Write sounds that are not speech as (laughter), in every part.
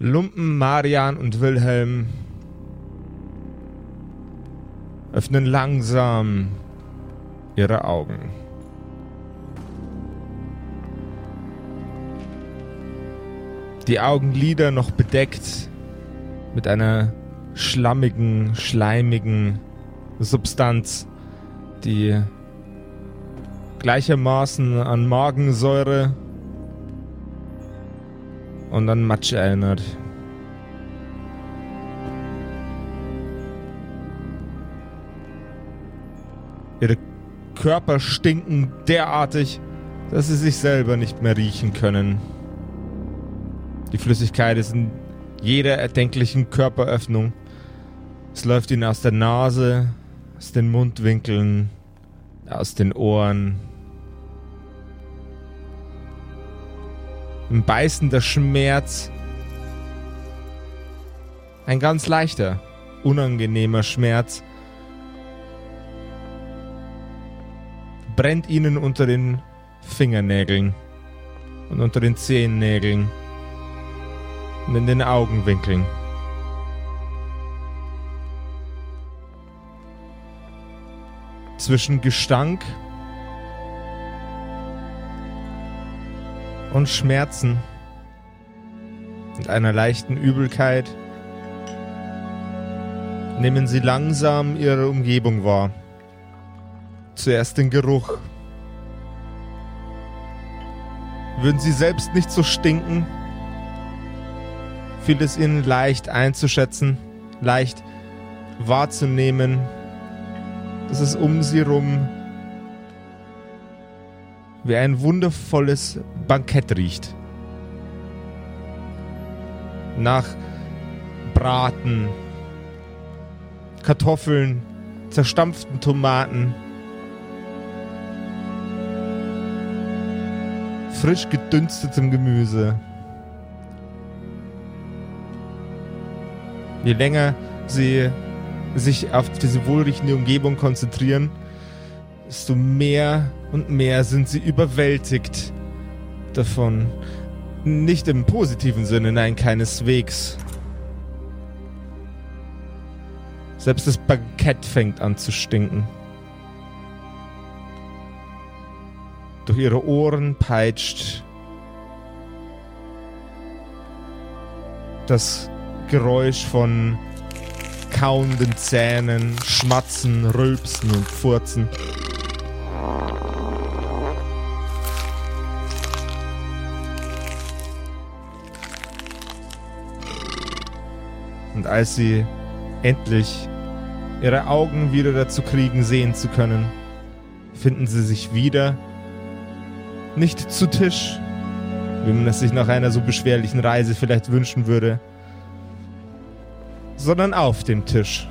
Lumpen, Marian und Wilhelm öffnen langsam ihre Augen. Die Augenlider noch bedeckt mit einer schlammigen, schleimigen Substanz, die gleichermaßen an Magensäure und an Matsch erinnert. Ihre Körper stinken derartig, dass sie sich selber nicht mehr riechen können. Die Flüssigkeit ist in jeder erdenklichen Körperöffnung. Es läuft ihnen aus der Nase, aus den Mundwinkeln, aus den Ohren. Ein beißender Schmerz. Ein ganz leichter, unangenehmer Schmerz. Brennt ihnen unter den Fingernägeln und unter den Zehennägeln und in den Augenwinkeln. Zwischen Gestank und Schmerzen und einer leichten Übelkeit nehmen sie langsam ihre Umgebung wahr. Zuerst den Geruch. Würden sie selbst nicht so stinken, fiel es ihnen leicht einzuschätzen, leicht wahrzunehmen, dass es um sie rum wie ein wundervolles Bankett riecht. Nach Braten, Kartoffeln, zerstampften Tomaten, frisch gedünstetem Gemüse. Je länger sie sich auf diese wohlriechende Umgebung konzentrieren, desto mehr und mehr sind sie überwältigt davon. Nicht im positiven Sinne, nein, keineswegs. Selbst das Bankett fängt an zu stinken. Durch ihre Ohren peitscht das Geräusch von kauenden Zähnen, Schmatzen, Rülpsen und Furzen. Als sie endlich ihre Augen wieder dazu kriegen, sehen zu können, finden sie sich wieder nicht zu Tisch, wie man es sich nach einer so beschwerlichen Reise vielleicht wünschen würde, sondern auf dem Tisch.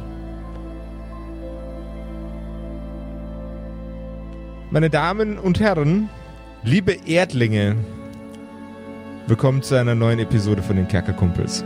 Meine Damen und Herren, liebe Erdlinge, willkommen zu einer neuen Episode von den Kerkerkumpels.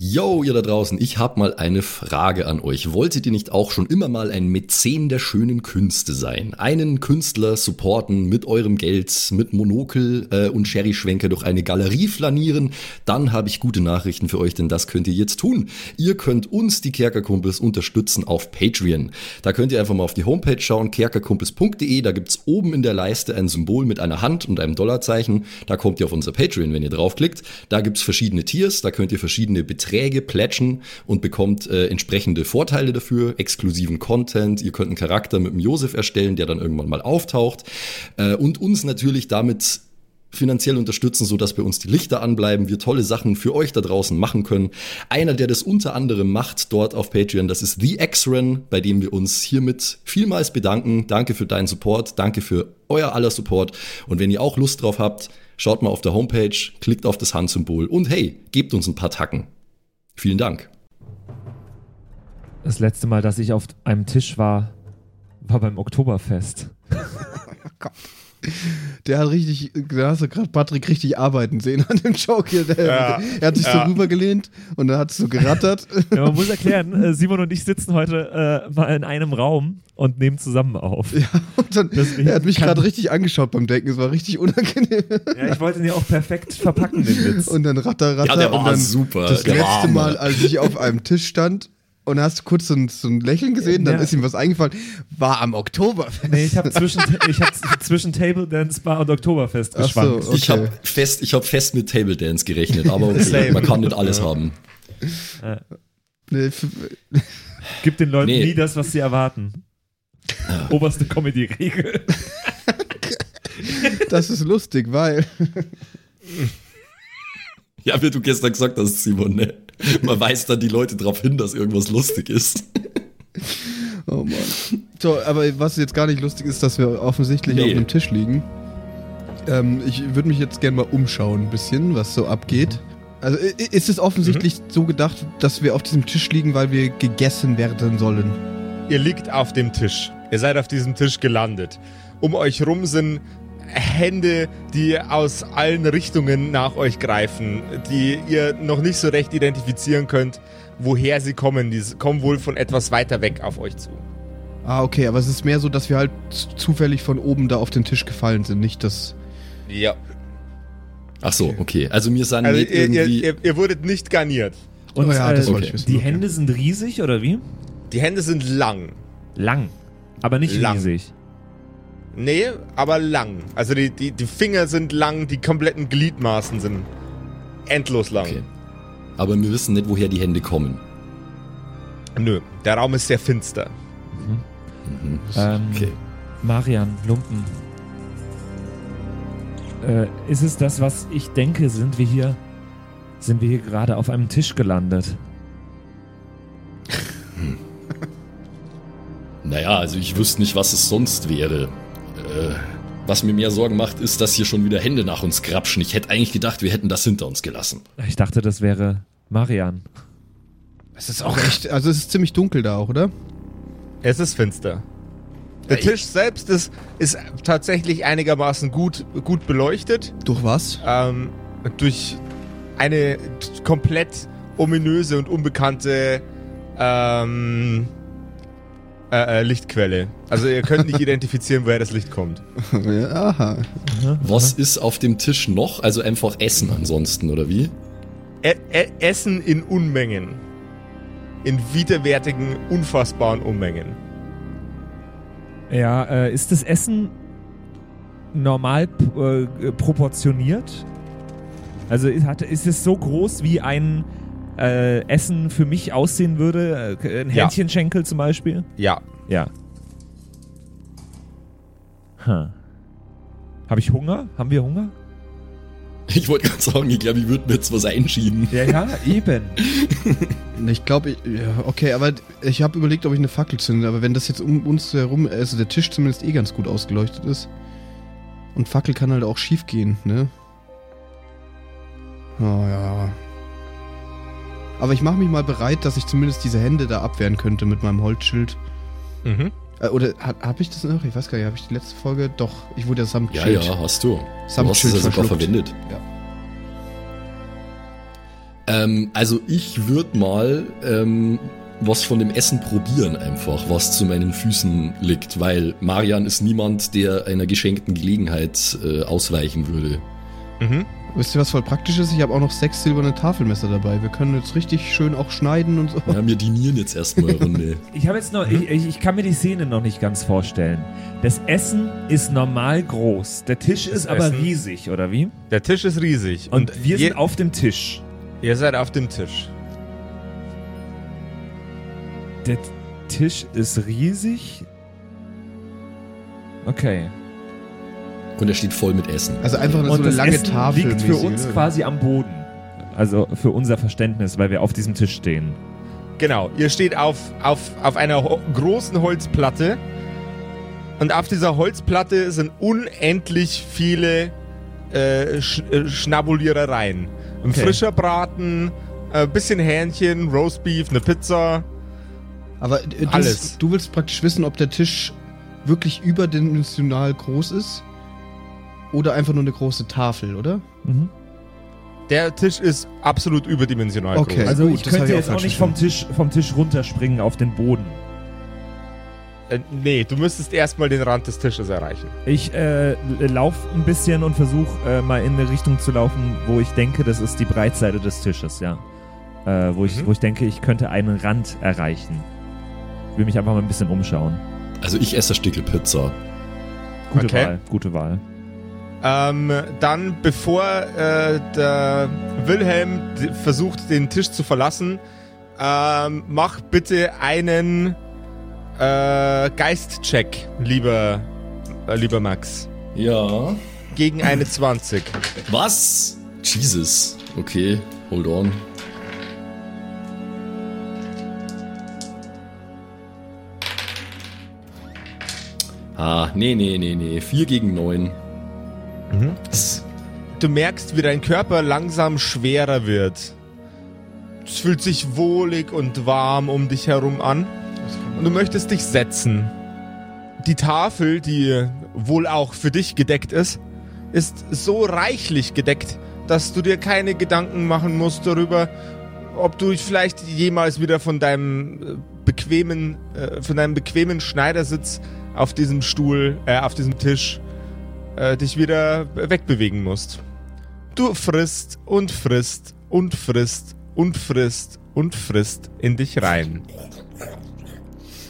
Yo, ihr da draußen, ich hab mal eine Frage an euch. Wolltet ihr nicht auch schon immer mal ein Mäzen der schönen Künste sein? Einen Künstler supporten mit eurem Geld, mit Monokel äh, und Sherry-Schwenker durch eine Galerie flanieren? Dann habe ich gute Nachrichten für euch, denn das könnt ihr jetzt tun. Ihr könnt uns, die Kerkerkumpels, unterstützen auf Patreon. Da könnt ihr einfach mal auf die Homepage schauen, kerkerkumpels.de. Da gibt's oben in der Leiste ein Symbol mit einer Hand und einem Dollarzeichen. Da kommt ihr auf unser Patreon, wenn ihr draufklickt. Da gibt's verschiedene Tiers, da könnt ihr verschiedene Beträge Beträge plätschen und bekommt äh, entsprechende Vorteile dafür, exklusiven Content. Ihr könnt einen Charakter mit dem Josef erstellen, der dann irgendwann mal auftaucht äh, und uns natürlich damit finanziell unterstützen, so dass bei uns die Lichter anbleiben, wir tolle Sachen für euch da draußen machen können. Einer, der das unter anderem macht dort auf Patreon, das ist The X-Ren, bei dem wir uns hiermit vielmals bedanken. Danke für deinen Support, danke für euer aller Support und wenn ihr auch Lust drauf habt, Schaut mal auf der Homepage, klickt auf das Handsymbol und hey, gebt uns ein paar Tacken. Vielen Dank. Das letzte Mal, dass ich auf einem Tisch war, war beim Oktoberfest. (laughs) Der hat richtig, da hast du gerade Patrick richtig arbeiten sehen an dem Joke hier. Der, Ja. Er hat sich Ja. so rübergelehnt und dann hat es so gerattert. (laughs) Ja, man muss erklären, äh, Simon und ich sitzen heute äh, mal in einem Raum und nehmen zusammen auf. Ja, Und dann, Deswegen er hat mich gerade richtig angeschaut beim Denken. Es war richtig unangenehm. ich wollte ihn ja auch perfekt verpacken, den Witz. Und dann ratter, ratter. Ja, der und war dann super. Das letzte. Mal, als ich auf einem Tisch stand und hast du kurz so ein, so ein Lächeln gesehen, dann Ja. ist ihm was eingefallen, war am Oktoberfest. Nee, ich habe zwischen, ich hab zwischen Table Dance Bar und Oktoberfest Ach so, geschwankt. okay. Ich habe fest, ich hab fest mit Table Dance gerechnet, aber okay, (laughs) man kann nicht alles haben. Nee, f- Gib den Leuten Nee. nie das, was sie erwarten. Oberste Comedy-Regel. das ist lustig, weil Ja, wie du gestern gesagt hast, Simon, ne? (laughs) Man weist dann die Leute darauf hin, dass irgendwas lustig ist. (laughs) Oh Mann. So, aber was jetzt gar nicht lustig ist, dass wir offensichtlich Nee. auf einem Tisch liegen. Ähm, ich würde mich jetzt gerne mal umschauen, ein bisschen, was so abgeht. Also ist es offensichtlich so gedacht, dass wir auf diesem Tisch liegen, weil wir gegessen werden sollen? Ihr liegt auf dem Tisch. Ihr seid auf diesem Tisch gelandet. Um euch rum sind Hände, die aus allen Richtungen nach euch greifen, die ihr noch nicht so recht identifizieren könnt, woher sie kommen. Die kommen wohl von etwas weiter weg auf euch zu. Ah, okay, aber es ist mehr so, dass wir halt zufällig von oben da auf den Tisch gefallen sind, nicht dass. Ja. Ach so, okay. Also mir sind Also ihr, ihr, irgendwie. ihr, ihr wurdet nicht garniert. Und Oh ja, das äh, wollte ich wissen, die okay. Hände sind riesig, oder wie? Die Hände sind lang. Lang. Aber nicht Lang. riesig. Nee, aber lang. Also die, die, die Finger sind lang, die kompletten Gliedmaßen sind endlos lang. Okay. Aber wir wissen nicht, woher die Hände kommen. Nö, der Raum ist sehr finster. Mhm. Ähm, Okay. Marian, Lumpen. Äh, ist es das, was ich denke? Sind wir hier, sind wir hier gerade auf einem Tisch gelandet? Naja, also ich wüsste nicht, was es sonst wäre. Äh, was mir mehr Sorgen macht, ist, dass hier schon wieder Hände nach uns grapschen. Ich hätte eigentlich gedacht, wir hätten das hinter uns gelassen. Ich dachte, das wäre Marian. Es ist auch echt. Also, es ist ziemlich dunkel da auch, oder? Es ist finster. Der Tisch selbst ist, ist tatsächlich einigermaßen gut, gut beleuchtet. Durch was? Ähm, durch eine komplett ominöse und unbekannte ähm, äh, äh, Lichtquelle. Also ihr könnt nicht identifizieren, woher das Licht kommt. Ja, Aha. Was ist auf dem Tisch noch? Also einfach Essen ansonsten, oder wie? E e Essen in Unmengen. In widerwärtigen, unfassbaren Unmengen. Ja, äh, ist das Essen normal äh, proportioniert? Also ist, hat, ist es so groß, wie ein äh, Essen für mich aussehen würde? Äh, ein Ja. Hähnchenschenkel zum Beispiel? Ja. Ja. Huh. Habe ich Hunger? Haben wir Hunger? Ich wollte gerade sagen, ich glaube, ich würde mir jetzt was einschieben. Ja, ja, eben. (laughs) Ich glaube, okay, aber ich habe überlegt, ob ich eine Fackel zünde, aber wenn das jetzt um uns herum, also der Tisch zumindest eh ganz gut ausgeleuchtet ist. Und Fackel kann halt auch schief gehen, ne? Oh ja. Aber ich mache mich mal bereit, dass ich zumindest diese Hände da abwehren könnte mit meinem Holzschild. Mhm. Äh, oder habe hab ich das noch? Ich weiß gar nicht, habe ich die letzte Folge? Doch, ich wurde ja samt Ja, Schild. ja, hast du. Du Samt hast es ja Schild sogar verschluckt. verwendet. Ja. Ähm, also ich würde mal ähm, was von dem Essen probieren einfach, was zu meinen Füßen liegt, weil Marian ist niemand, der einer geschenkten Gelegenheit äh, ausweichen würde. Mhm. Wisst ihr, was voll praktisch ist? Ich habe auch noch sechs silberne Tafelmesser dabei. Wir können jetzt richtig schön auch schneiden und so. Ja, wir dinieren jetzt erstmal eine (laughs) Runde. Ich habe jetzt noch, ich, ich ich kann mir die Szene noch nicht ganz vorstellen. Das Essen ist normal groß. Der Tisch ist aber Essen- riesig, oder wie? Der Tisch ist riesig. Und, wir je- sind auf dem Tisch. Ihr seid auf dem Tisch. Der Tisch ist riesig. Okay. Und er steht voll mit Essen. Also einfach so Und eine das lange Essen Tafel. liegt für mäßig, uns oder? quasi am Boden. Also für unser Verständnis, weil wir auf diesem Tisch stehen. Genau, ihr steht auf, auf, auf einer ho großen Holzplatte und auf dieser Holzplatte sind unendlich viele äh, Sch äh, Schnabulierereien. Ein Okay. frischer Braten, ein bisschen Hähnchen, Roastbeef, eine Pizza. Aber äh, du, Alles. Du willst praktisch wissen, ob der Tisch wirklich überdimensional groß ist oder einfach nur eine große Tafel, oder? Mhm. Der Tisch ist absolut überdimensional Okay. groß. Also gut, ich könnte ich auch jetzt auch nicht vom Tisch, vom Tisch runterspringen auf den Boden. Äh, nee, du müsstest erstmal den Rand des Tisches erreichen. Ich äh, laufe ein bisschen und versuche äh, mal in eine Richtung zu laufen, wo ich denke, das ist die Breitseite des Tisches, ja. Äh, wo, ich, Mhm. wo ich denke, ich könnte einen Rand erreichen. Ich will mich einfach mal ein bisschen umschauen. Also ich esse Stickel Pizza. Gute Okay. Wahl, gute Wahl. Ähm, dann, bevor äh, der Wilhelm versucht, den Tisch zu verlassen, ähm, mach bitte einen äh, Geistcheck, lieber, äh, lieber Max. Ja. Gegen eine 20. Was? Jesus. Okay, hold on. Ah, nee, nee, nee, nee. 4 gegen 9. Das, Du merkst, wie dein Körper langsam schwerer wird. Es fühlt sich wohlig und warm um dich herum an. Und du möchtest dich setzen. Die Tafel, die wohl auch für dich gedeckt ist, ist so reichlich gedeckt, dass du dir keine Gedanken machen musst darüber, ob du vielleicht jemals wieder von deinem äh, bequemen, äh, von deinem bequemen Schneidersitz auf diesem Stuhl, äh, auf diesem Tisch äh, dich wieder wegbewegen musst. Du frisst und frisst und frisst und frisst und frisst in dich rein.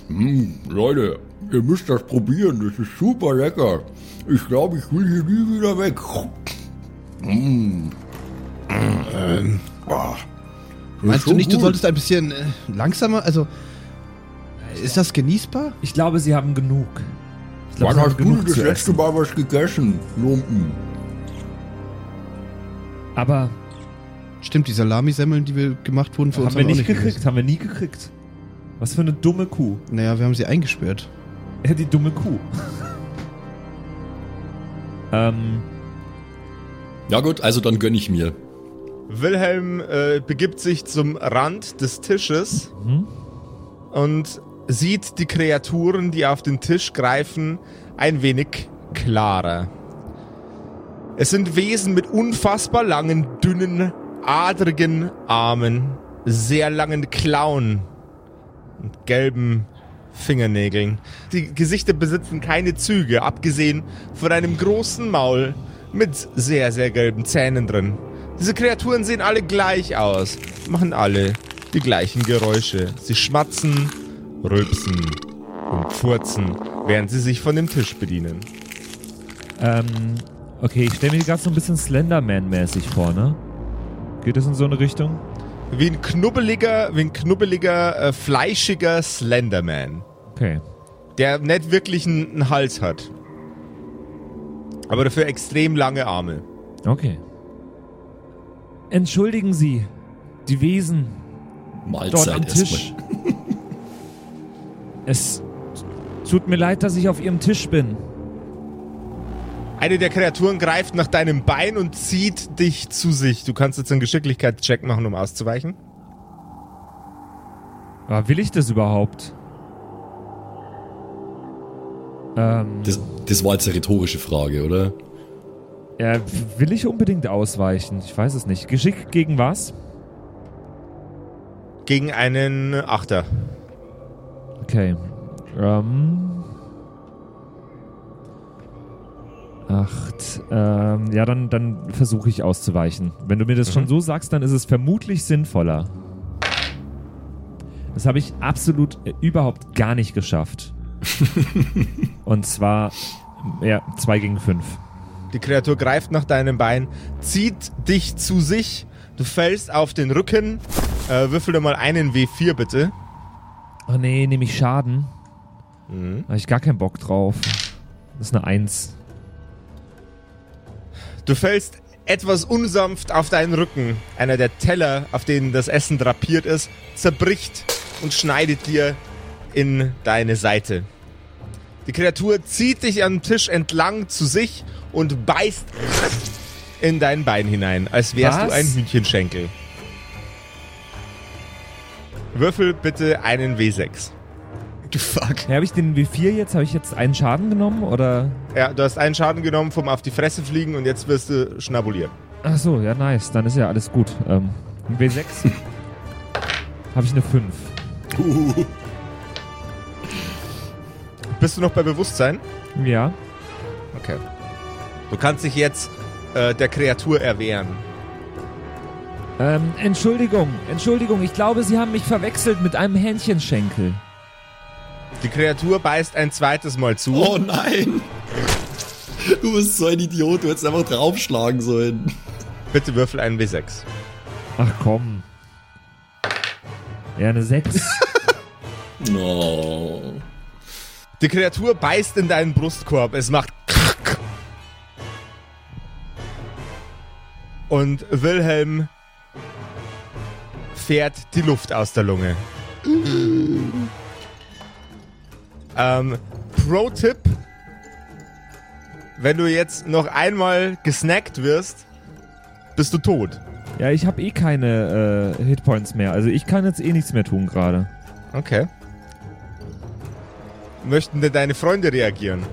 Hm, Leute, ihr müsst das probieren. Das ist super lecker. Ich glaube, ich will hier nie wieder weg. Hm. Ähm. Ist Meinst du nicht, du gut. solltest ein bisschen äh, langsamer, also ist das genießbar? Ich glaube, sie haben genug. Ich glaube, Wann haben hast du das letzte essen. Mal was gegessen, Lumpen? Aber Stimmt, die Salamisemmeln, die wir gemacht wurden für uns haben wir nicht gekriegt, gegessen. haben wir nie gekriegt. Was für eine dumme Kuh. Naja, wir haben sie eingesperrt. Ja, die dumme Kuh. (laughs) ähm, Ja gut, also dann gönn ich mir. Wilhelm äh, begibt sich zum Rand des Tisches Mhm. und sieht die Kreaturen, die auf den Tisch greifen, ein wenig klarer. Es sind Wesen mit unfassbar langen, dünnen, adrigen Armen, sehr langen Klauen und gelben Fingernägeln. Die Gesichter besitzen keine Züge, abgesehen von einem großen Maul mit sehr, sehr gelben Zähnen drin. Diese Kreaturen sehen alle gleich aus, machen alle die gleichen Geräusche. Sie schmatzen, rülpsen und furzen, während sie sich von dem Tisch bedienen. ähm, okay, ich stelle mir die gerade so ein bisschen Slenderman-mäßig vor, ne? Geht das in so eine Richtung? Wie ein knubbeliger, wie ein knubbeliger, äh, fleischiger Slenderman. Okay. der nicht wirklich einen, einen Hals hat. Aber dafür extrem lange Arme. Okay. Entschuldigen Sie, die Wesen dort Mahlzeit am Tisch. (laughs) Es tut mir leid, dass ich auf Ihrem Tisch bin. Eine der Kreaturen greift nach deinem Bein und zieht dich zu sich. Du kannst jetzt einen Geschicklichkeitscheck machen, um auszuweichen. Aber will ich das überhaupt? Ähm, Das, das war jetzt eine rhetorische Frage, oder? ja, will ich unbedingt ausweichen? Ich weiß es nicht. Geschick gegen was? Gegen einen Achter. Okay. Ähm. Acht. Ähm, ja, dann, dann versuche ich auszuweichen. Wenn du mir das schon so sagst, dann ist es vermutlich sinnvoller. Das habe ich absolut äh, überhaupt gar nicht geschafft. (laughs) Und zwar, ja, zwei gegen fünf. Die Kreatur greift nach deinem Bein, zieht dich zu sich. Du fällst auf den Rücken. Äh, würfel dir mal einen W4 bitte. Oh nee, nehme ich Schaden. Mhm. Habe ich gar keinen Bock drauf. Das ist eine Eins. Du fällst etwas unsanft auf deinen Rücken. Einer der Teller, auf denen das Essen drapiert ist, zerbricht und schneidet dir in deine Seite. Die Kreatur zieht dich am Tisch entlang zu sich und beißt in dein Bein hinein, als wärst Was? du ein Hühnchenschenkel. Würfel bitte einen W6. Du fuck. Ja, habe ich den W4 jetzt? Habe ich jetzt einen Schaden genommen oder? Ja, du hast einen Schaden genommen vom auf die Fresse fliegen und jetzt wirst du schnabuliert. Ach so, ja nice. Dann ist ja alles gut. Ähm, ein W6 (laughs) habe ich eine 5. Uh, Bist du noch bei Bewusstsein? Ja. Okay. Du kannst dich jetzt äh, der Kreatur erwehren. Ähm, Entschuldigung, Entschuldigung. Ich glaube, Sie haben mich verwechselt mit einem Hähnchenschenkel. Die Kreatur beißt ein zweites Mal zu. oh nein! Du bist so ein Idiot, du hättest einfach draufschlagen sollen. Bitte würfel einen W6. Ach komm. Ja, eine 6. (laughs) No. Die Kreatur beißt in deinen Brustkorb. Es macht Krack. Und Wilhelm fährt die Luft aus der Lunge. ähm, Pro-Tipp: Wenn du jetzt noch einmal gesnackt wirst, bist du tot. ja, ich habe eh keine äh, Hitpoints mehr. Also ich kann jetzt eh nichts mehr tun gerade. Okay. Möchten denn deine Freunde reagieren?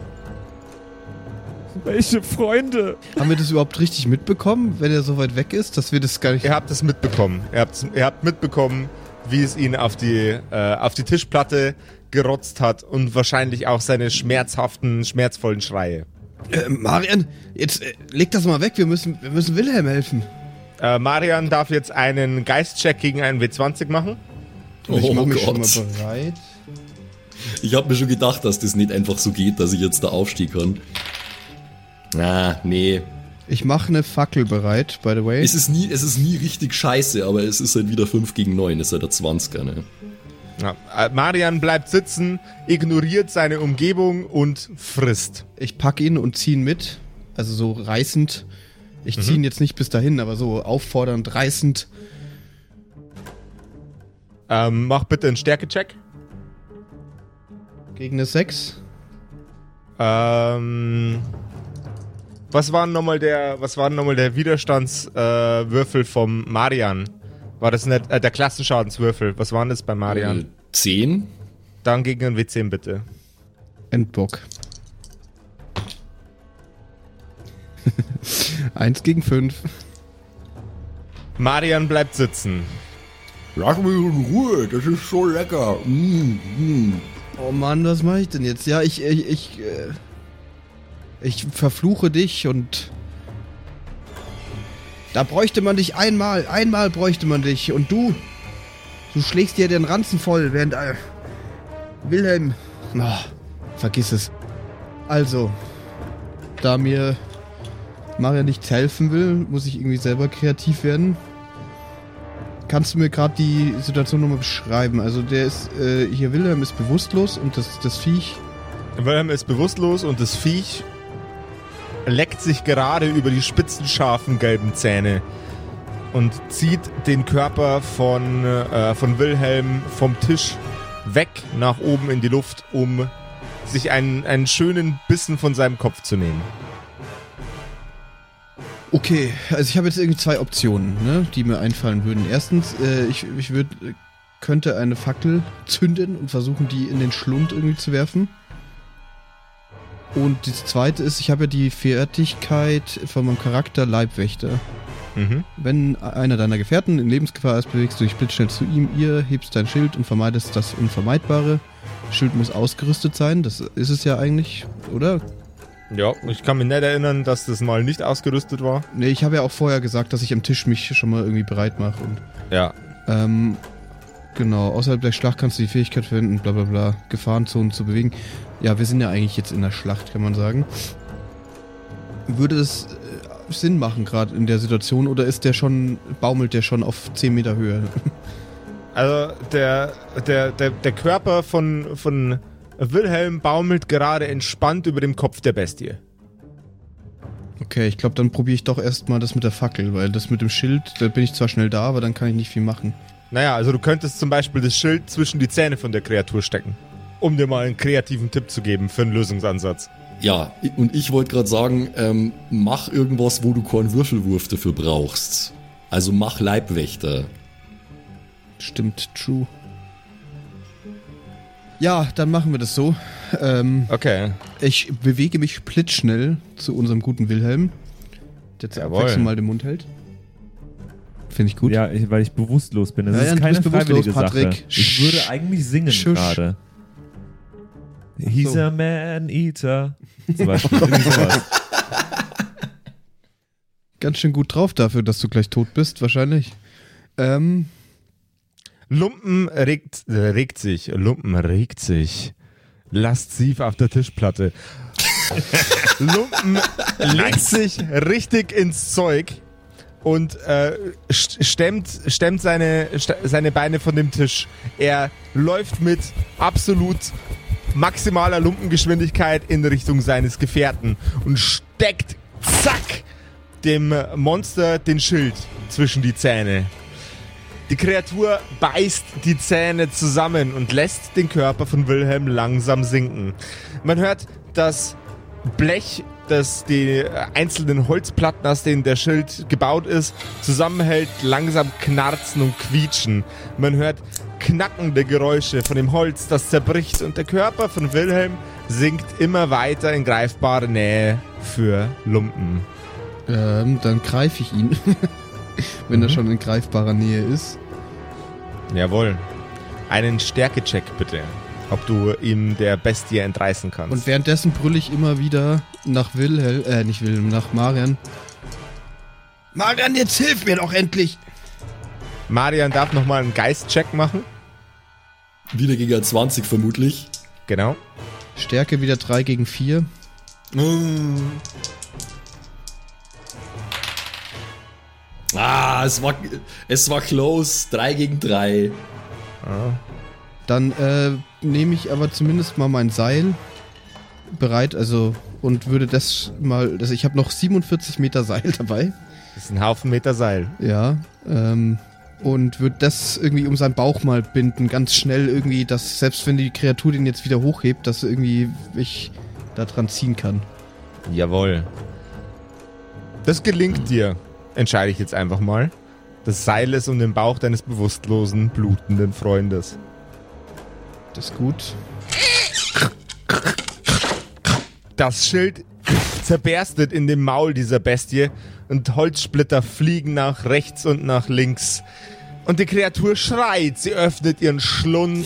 Welche Freunde? Haben wir das überhaupt richtig mitbekommen, wenn er so weit weg ist, dass wir das gar nicht. Ihr habt es mitbekommen. Ihr habt, ihr habt mitbekommen, wie es ihn auf die, äh, auf die Tischplatte gerotzt hat und wahrscheinlich auch seine schmerzhaften, schmerzvollen Schreie. Äh, Marian, jetzt äh, leg das mal weg, wir müssen, wir müssen Wilhelm helfen. Äh, Marian darf jetzt einen Geistcheck gegen einen W20 machen. ich Oh mach mich Gott. schon mal bereit. Ich habe mir schon gedacht, dass das nicht einfach so geht, dass ich jetzt da aufstehen kann. Ah, nee. Ich mache eine Fackel bereit, by the way. Es ist nie, es ist nie richtig scheiße, aber es ist halt wieder 5 gegen 9, ist halt der 20er, ne? Ja. Äh, Marian bleibt sitzen, ignoriert seine Umgebung und frisst. Ich pack ihn und zieh ihn mit. Also so reißend. Ich zieh ihn jetzt nicht bis dahin, aber so auffordernd, reißend. Ähm, mach bitte einen Stärkecheck. Gegen eine 6. Ähm, was war nochmal der, was war nochmal der Widerstandswürfel äh, vom Marian? War das nicht, äh, der Klassenschadenswürfel? Was waren das bei Marian? Äh, 10? Dann gegen einen W10 bitte. Endbock. (laughs) Eins gegen fünf. Marian bleibt sitzen. Lass mich in Ruhe, das ist so lecker. Mm, mm. Oh Mann, was mache ich denn jetzt? Ja, ich, ich, ich, äh, ich verfluche dich und da bräuchte man dich einmal, einmal bräuchte man dich und du, du schlägst dir den Ranzen voll, während äh, Wilhelm, oh, vergiss es. Also, da mir Maria nichts helfen will, muss ich irgendwie selber kreativ werden. Kannst du mir gerade die Situation nochmal beschreiben? Also der ist, äh, hier Wilhelm ist bewusstlos und das, das Viech, Wilhelm ist bewusstlos und das Viech leckt sich gerade über die spitzen, scharfen, gelben Zähne und zieht den Körper von, äh, von Wilhelm vom Tisch weg nach oben in die Luft, um sich einen, einen schönen Bissen von seinem Kopf zu nehmen. Okay, also ich habe jetzt irgendwie zwei Optionen, ne, die mir einfallen würden. Erstens, äh, ich, ich würd, könnte eine Fackel zünden und versuchen, die in den Schlund irgendwie zu werfen. Und das zweite ist, ich habe ja die Fertigkeit von meinem Charakter Leibwächter. Mhm. Wenn einer deiner Gefährten in Lebensgefahr ist, bewegst du dich blitzschnell zu ihm, ihr hebst dein Schild und vermeidest das Unvermeidbare. Schild muss ausgerüstet sein, das ist es ja eigentlich, oder? Ja, ich kann mich nicht erinnern, dass das mal nicht ausgerüstet war. Ne, ich habe ja auch vorher gesagt, dass ich am Tisch mich schon mal irgendwie bereit mache und Ja. Ähm, genau, außerhalb der Schlacht kannst du die Fähigkeit verwenden, bla bla bla, Gefahrenzonen zu bewegen. Ja, wir sind ja eigentlich jetzt in der Schlacht, kann man sagen. Würde das äh, Sinn machen, gerade in der Situation, oder ist der schon, baumelt der schon auf 10 Meter Höhe? (laughs) Also der, der, der, der Körper von, von Wilhelm baumelt gerade entspannt über dem Kopf der Bestie. Okay, ich glaube, dann probiere ich doch erstmal das mit der Fackel, weil das mit dem Schild, da bin ich zwar schnell da, aber dann kann ich nicht viel machen. Naja, also du könntest zum Beispiel das Schild zwischen die Zähne von der Kreatur stecken. Um dir mal einen kreativen Tipp zu geben für einen Lösungsansatz. Ja, und ich wollte gerade sagen, ähm, mach irgendwas, wo du keinen Würfelwurf dafür brauchst. Also mach Leibwächter. Stimmt, true. Ja, dann machen wir das so. Ähm, Okay. ich bewege mich blitzschnell zu unserem guten Wilhelm, der. Abwechslung mal den Mund hält. Finde ich gut. Ja, ich, weil ich bewusstlos bin. Das Ja, ist ja, keine freiwillige Sache. Patrick. Ich würde eigentlich singen Schusch. gerade. He's so. a man-eater. Zum Beispiel. (laughs) Ganz schön gut drauf dafür, dass du gleich tot bist, wahrscheinlich. Ähm, Lumpen regt, regt sich. Lumpen regt sich. Lasziv auf der Tischplatte. (laughs) Lumpen legt sich richtig ins Zeug und äh, st- stemmt, stemmt seine, seine Beine von dem Tisch. Er läuft mit absolut maximaler Lumpengeschwindigkeit in Richtung seines Gefährten und steckt, zack, dem Monster den Schild zwischen die Zähne. Die Kreatur beißt die Zähne zusammen und lässt den Körper von Wilhelm langsam sinken. Man hört das Blech, das die einzelnen Holzplatten, aus denen der Schild gebaut ist, zusammenhält, langsam knarzen und quietschen. Man hört knackende Geräusche von dem Holz, das zerbricht und der Körper von Wilhelm sinkt immer weiter in greifbare Nähe für Lumpen. ähm, dann greife ich ihn, (laughs) wenn er schon in greifbarer Nähe ist. Jawohl. Einen Stärkecheck bitte. Ob du ihm der Bestie entreißen kannst. Und währenddessen brülle ich immer wieder nach Wilhelm, äh, nicht Wilhelm, nach Marian. Marian, jetzt hilf mir doch endlich! Marian darf nochmal einen Geistcheck machen. Wieder gegen 20 vermutlich. Genau. Stärke wieder 3 gegen 4. Ah, es war, es war close. 3 gegen 3. Dann äh, nehme ich aber zumindest mal mein Seil bereit, also und würde das mal, das, ich habe noch 47 Meter Seil (laughs) dabei, Das ist ein Haufen Meter Seil. ja, ähm, und würde das irgendwie um seinen Bauch mal binden, ganz schnell irgendwie, dass selbst wenn die Kreatur den jetzt wieder hochhebt, dass irgendwie ich da dran ziehen kann. Jawohl. Das gelingt dir, entscheide ich jetzt einfach mal. Das Seil ist um den Bauch deines bewusstlosen, blutenden Freundes. Das ist gut. Das Schild zerberstet in dem Maul dieser Bestie und Holzsplitter fliegen nach rechts und nach links. Und die Kreatur schreit, sie öffnet ihren Schlund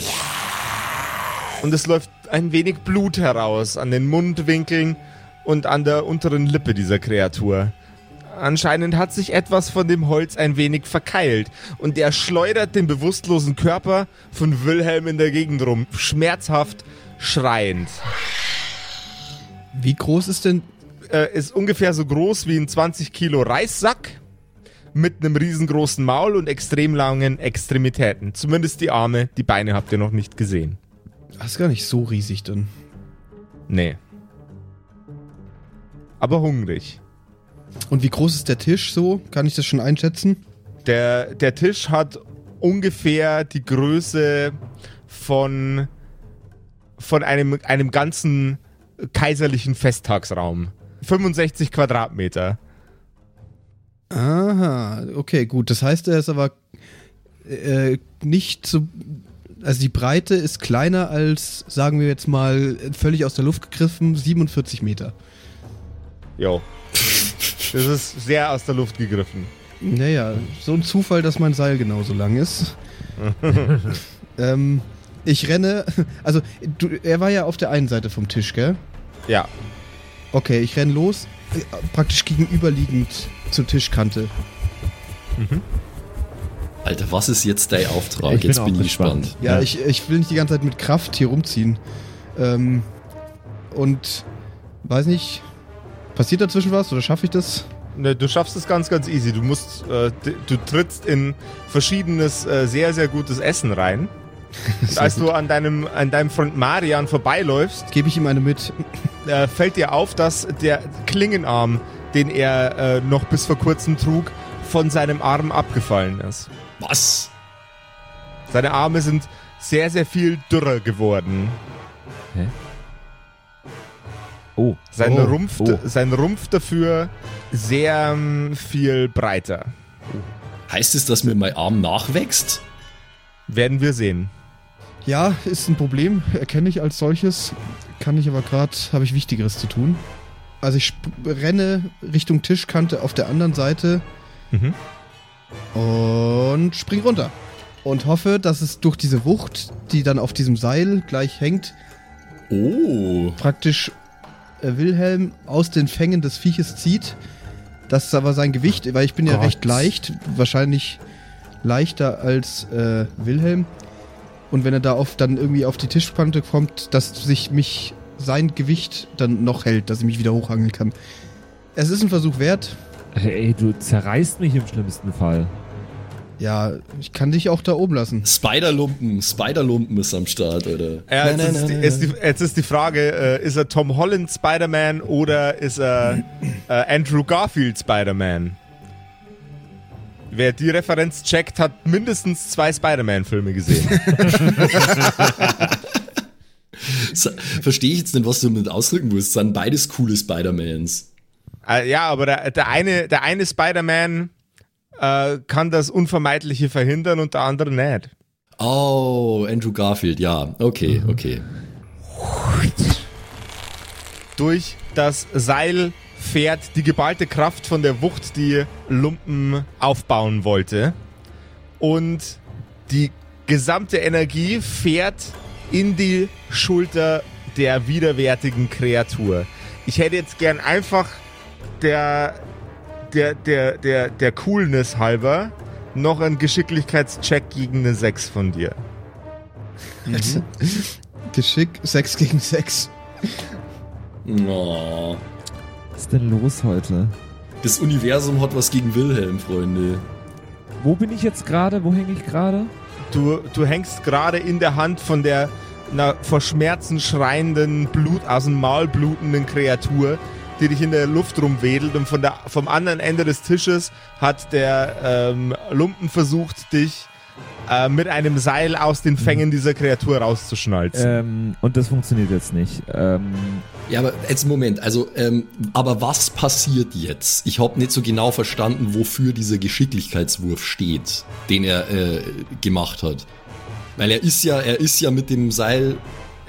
und es läuft ein wenig Blut heraus an den Mundwinkeln und an der unteren Lippe dieser Kreatur. Anscheinend hat sich etwas von dem Holz ein wenig verkeilt und er schleudert den bewusstlosen Körper von Wilhelm in der Gegend rum, schmerzhaft schreiend. Wie groß ist denn äh, ist ungefähr so groß wie ein 20 Kilo Reissack mit einem riesengroßen Maul und extrem langen Extremitäten. Zumindest die Arme, die Beine habt ihr noch nicht gesehen. Das ist gar nicht so riesig dann. Nee. Aber hungrig. Und wie groß ist der Tisch so? Kann ich das schon einschätzen? Der, der Tisch hat ungefähr die Größe von, von einem, einem ganzen kaiserlichen Festtagsraum. 65 Quadratmeter. Aha, okay, gut. Das heißt, er ist aber äh, nicht so. Also die Breite ist kleiner als, sagen wir jetzt mal, völlig aus der Luft gegriffen, 47 Meter. Jo. Das ist sehr aus der Luft gegriffen. Naja, so ein Zufall, dass mein Seil genauso lang ist. (laughs) ähm, ich renne, also du, er war ja auf der einen Seite vom Tisch, gell? Ja. Okay, ich renn los, äh, praktisch gegenüberliegend zur Tischkante. Alter, was ist jetzt dein Auftrag? Ich bin jetzt auch bin ich gespannt. gespannt. Ja, Ja. Ich, ich will nicht die ganze Zeit mit Kraft hier rumziehen. Ähm, und weiß nicht, passiert dazwischen was oder schaffe ich das? Ne, du schaffst es ganz, ganz easy. Du musst, äh, du trittst in verschiedenes, äh, sehr, sehr gutes Essen rein. Und als du an deinem, an deinem Freund Marian vorbeiläufst, Gebe ich ihm eine mit. äh, fällt dir auf, dass der Klingenarm, den er äh, noch bis vor kurzem trug, von seinem Arm abgefallen ist. Was? Seine Arme sind sehr, sehr viel dürrer geworden. Hä? Oh. Sein, Oh. Rumpf, Oh. sein Rumpf dafür sehr ähm, viel breiter. Heißt es, dass mir mein Arm nachwächst? Werden wir sehen. Ja, ist ein Problem, erkenne ich als solches. Kann ich aber gerade, habe ich Wichtigeres zu tun. Also ich renne Richtung Tischkante auf der anderen Seite Mhm. und spring runter. Und hoffe, dass es durch diese Wucht, die dann auf diesem Seil gleich hängt, Oh. praktisch äh, Wilhelm aus den Fängen des Vieches zieht. Das ist aber sein Gewicht, weil ich bin ja Gott. recht leicht, wahrscheinlich leichter als äh, Wilhelm. Und wenn er da auf, dann irgendwie auf die Tischkante kommt, dass sich mich sein Gewicht dann noch hält, dass ich mich wieder hochhangeln kann. Es ist ein Versuch wert. Ey, du zerreißt mich im schlimmsten Fall. Ja, ich kann dich auch da oben lassen. Spiderlumpen, Spiderlumpen ist am Start, oder? Ja, jetzt, ist die, ist die, jetzt ist die Frage, äh, ist er Tom Holland Spider-Man oder ist er äh, Andrew Garfield Spider-Man? Wer die Referenz checkt, hat mindestens zwei Spider-Man-Filme gesehen. (laughs) Verstehe ich jetzt nicht, was du damit ausdrücken willst. Sind beides coole Spider-Mans. äh, ja, aber der, der eine, der eine Spider-Man äh, kann das Unvermeidliche verhindern und der andere nicht. Oh, Andrew Garfield, ja. Okay, okay. Durch das Seil fährt die geballte Kraft von der Wucht, die Lumpen aufbauen wollte. Und die gesamte Energie fährt in die Schulter der widerwärtigen Kreatur. Ich hätte jetzt gern einfach der, der, der, der, der Coolness halber noch einen Geschicklichkeitscheck gegen eine 6 von dir. (laughs) Geschick 6 gegen 6. Oh. Was ist denn los heute? Das Universum hat was gegen Wilhelm, Freunde. Wo bin ich jetzt gerade? Wo hänge ich gerade? Du, du hängst gerade in der Hand von der einer vor Schmerzen schreienden, Blut aus dem Maul blutenden Kreatur, die dich in der Luft rumwedelt und von der, vom anderen Ende des Tisches hat der ähm, Lumpen versucht, dich äh, mit einem Seil aus den Fängen dieser Kreatur rauszuschnalzen. Ähm, und das funktioniert jetzt nicht. Ähm, Ja, aber jetzt Moment, also, ähm, aber was passiert jetzt? Ich habe nicht so genau verstanden, wofür dieser Geschicklichkeitswurf steht, den er äh, gemacht hat. Weil er ist ja, er ist ja mit dem Seil.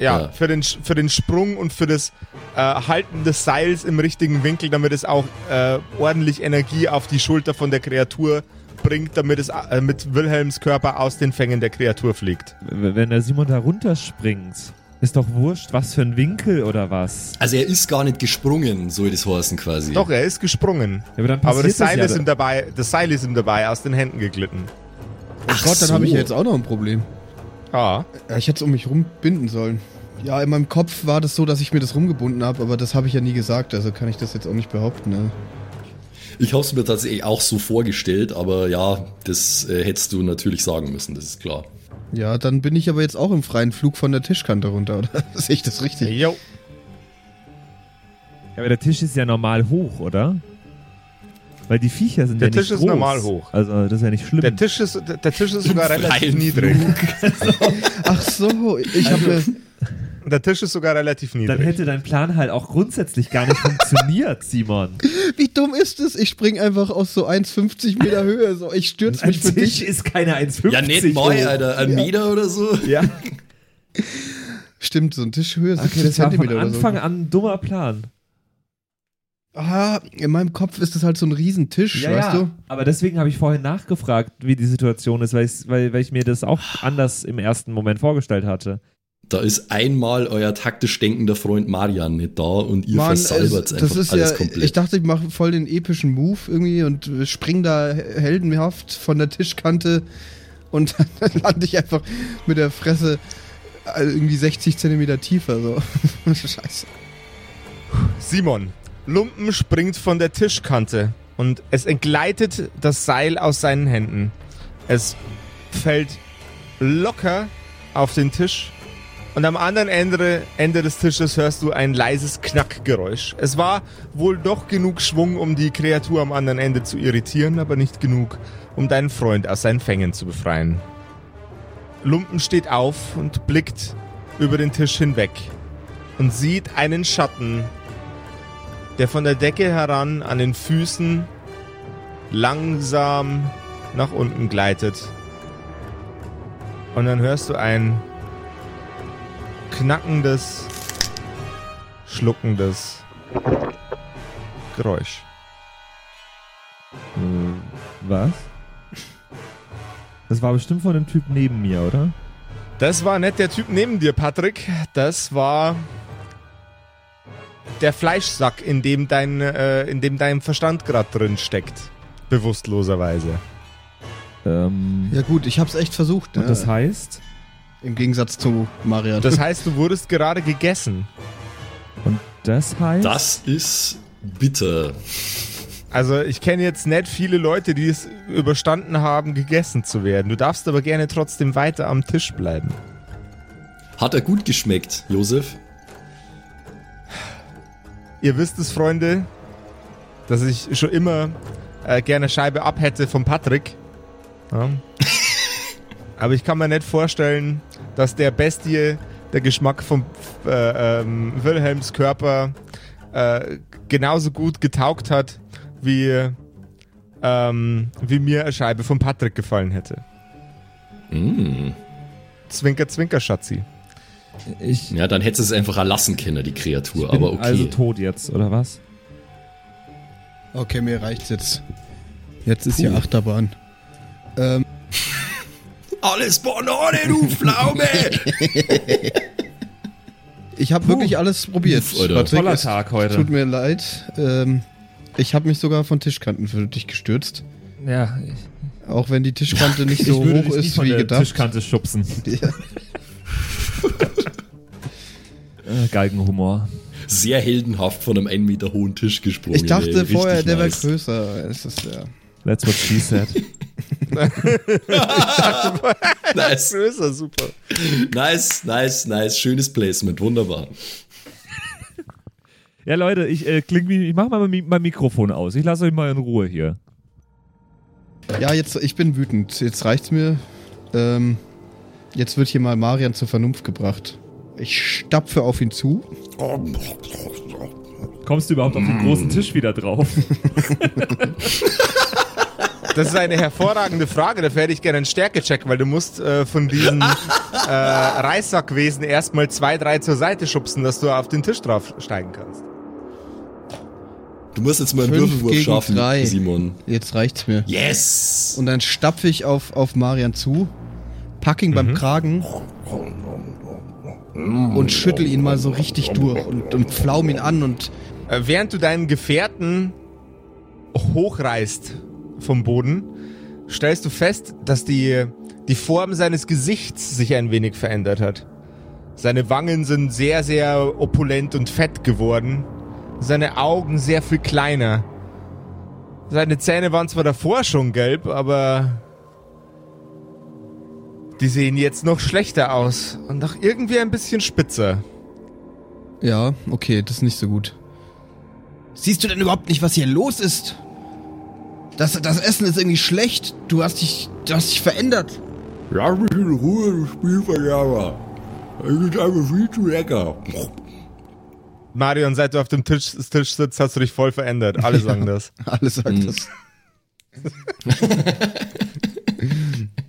Ja, Ja. Für, den, für den Sprung und für das äh, Halten des Seils im richtigen Winkel, damit es auch äh, ordentlich Energie auf die Schulter von der Kreatur bringt, damit es äh, mit Wilhelms Körper aus den Fängen der Kreatur fliegt. wenn der Simon da runterspringt, ist doch wurscht, was für ein Winkel oder was. Also er ist gar nicht gesprungen, soll das heißen quasi. Doch, er ist gesprungen. Ja, aber dann Aber das Seil, ja ist ihm dabei, das Seil ist ihm dabei aus den Händen geglitten. Oh Gott, dann so. habe ich ja jetzt auch noch ein Problem. Ah, Ja, ich hätte es um mich rumbinden sollen. Ja, in meinem Kopf war das so, dass ich mir das rumgebunden habe, aber das habe ich ja nie gesagt, also kann ich das jetzt auch nicht behaupten. Ne? Ich habe es mir tatsächlich auch so vorgestellt, aber ja, das äh, hättest du natürlich sagen müssen, das ist klar. Ja, dann bin ich aber jetzt auch im freien Flug von der Tischkante runter, oder? (laughs) Sehe ich das richtig? jo. Ja, aber der Tisch ist ja normal hoch, oder? Weil die Viecher sind Der ja nicht Tisch ist groß. normal hoch. Also das ist ja nicht schlimm. Der Tisch ist, der, der Tisch ist sogar relativ niedrig. (laughs) Ach so, ich habe Der Tisch ist sogar relativ Dann niedrig. hätte dein Plan halt auch grundsätzlich gar nicht funktioniert, Simon. (laughs) Wie dumm ist es? Ich spring einfach aus so 1,50 Meter Höhe. So, ich stürze mich für Tisch dich. ist keine 1,50 Ja, nicht neu, hoch. Alter. Ein Meter oder so. Ja, Stimmt, so ein Tischhöhe ist okay, 17 das war von Anfang so. an ein dummer Plan. Ah, in meinem Kopf ist das halt so ein Riesentisch, Ja, weißt ja. du? Aber deswegen habe ich vorhin nachgefragt, wie die Situation ist, weil, ich's- weil, weil ich mir das auch anders im ersten Moment vorgestellt hatte. Da ist einmal euer taktisch denkender Freund Marian nicht da und ihr Mann, versalbert es- einfach das ist alles ja, komplett. ich dachte, ich mache voll den epischen Move irgendwie und spring da heldenhaft von der Tischkante und (laughs) dann lande ich einfach mit der Fresse äh, irgendwie 60 Zentimeter tiefer. So. (laughs) Scheiße. Simon, Lumpen springt von der Tischkante und es entgleitet das Seil aus seinen Händen. Es fällt locker auf den Tisch und am anderen Ende, Ende des Tisches hörst du ein leises Knackgeräusch. Es war wohl doch genug Schwung, um die Kreatur am anderen Ende zu irritieren, aber nicht genug, um deinen Freund aus seinen Fängen zu befreien. Lumpen steht auf und blickt über den Tisch hinweg und sieht einen Schatten der von der Decke heran an den Füßen langsam nach unten gleitet. Und dann hörst du ein knackendes, schluckendes Geräusch. Äh, was? Das war bestimmt von dem Typ neben mir, oder? Das war nicht der Typ neben dir, Patrick. Das war der Fleischsack, in dem dein, äh, in dem dein Verstand gerade drin steckt. Bewusstloserweise. Ähm, Ja gut, ich hab's echt versucht. und Ne? das heißt, Im Gegensatz zu Marian. Das (laughs) heißt, du wurdest gerade gegessen. das heißt, Das ist bitter. Also ich kenne jetzt nicht viele Leute, die es überstanden haben, gegessen zu werden. Du darfst aber gerne trotzdem weiter am Tisch bleiben. Hat er gut geschmeckt, Josef? Ihr wisst es, Freunde, dass ich schon immer äh, gerne Scheibe ab hätte von Patrick. Ja. (laughs) Aber ich kann mir nicht vorstellen, dass der Bestie der Geschmack von äh, ähm, Wilhelms Körper äh, genauso gut getaugt hat, wie, ähm, wie mir eine Scheibe von Patrick gefallen hätte. Mm. Zwinker, zwinker, Schatzi. Ich Ja, dann hätte es einfach erlassen können, die Kreatur. bin Aber okay. also tot jetzt, oder was? Okay, mir reicht's jetzt. Jetzt ist hier Puh. Achterbahn. Ähm, (laughs) Alles Banane, du Pflaume! (laughs) ich habe wirklich alles probiert. Uff, Alter. Patrick, Toller es Tag heute. Tut mir leid. Ähm, ich habe mich sogar von Tischkanten für dich gestürzt. Ja, ich, Auch wenn die Tischkante nicht (laughs) ich so würde hoch ist von wie der gedacht. Tischkante schubsen. Ja. Äh, Galgenhumor. Sehr heldenhaft von einem einen Meter hohen Tisch gesprungen. Ich dachte ey. vorher, der wäre nice. größer. Es ist, ja. That's what she said. (laughs) Nice, Größer, super. nice, nice, nice. Schönes Placement, wunderbar. ja, Leute, ich äh, kling wie, ich mach mal mein Mikrofon aus. Ich lasse euch mal in Ruhe hier. ja, jetzt, ich bin wütend. Jetzt reicht's mir. Ähm, jetzt wird hier mal Marian zur Vernunft gebracht. Ich stapfe auf ihn zu. Kommst du überhaupt auf den großen Tisch wieder drauf? (laughs) Das ist eine hervorragende Frage. Dafür hätte ich gerne einen Stärkecheck, weil du musst äh, von diesen äh, Reissackwesen erstmal zwei, drei zur Seite schubsen, dass du auf den Tisch draufsteigen kannst. Du musst jetzt mal einen Fünf Würfelwurf gegen schaffen, drei. Simon. Jetzt reicht's mir. Yes! Und dann stapfe ich auf, auf Marian zu, pack ihn beim Kragen und schüttel ihn mal so richtig durch und, und pflaum ihn an und Äh, während du deinen Gefährten hochreißt vom Boden, stellst du fest, dass die, die Form seines Gesichts sich ein wenig verändert hat. Seine Wangen sind sehr, sehr opulent und fett geworden. Seine Augen sehr viel kleiner. Seine Zähne waren zwar davor schon gelb, aber die sehen jetzt noch schlechter aus und auch irgendwie ein bisschen spitzer. ja, okay, das ist nicht so gut. Siehst du denn überhaupt nicht, was hier los ist? Das, das Essen ist irgendwie schlecht. Du hast dich, du hast dich verändert. Lass mich in Ruhe, du Spielverderber. Es ist einfach viel zu lecker. Marion, seit du auf dem Tisch, Tisch sitzt, hast du dich voll verändert. Alle (laughs) sagen das. Alles sagt das. (laughs)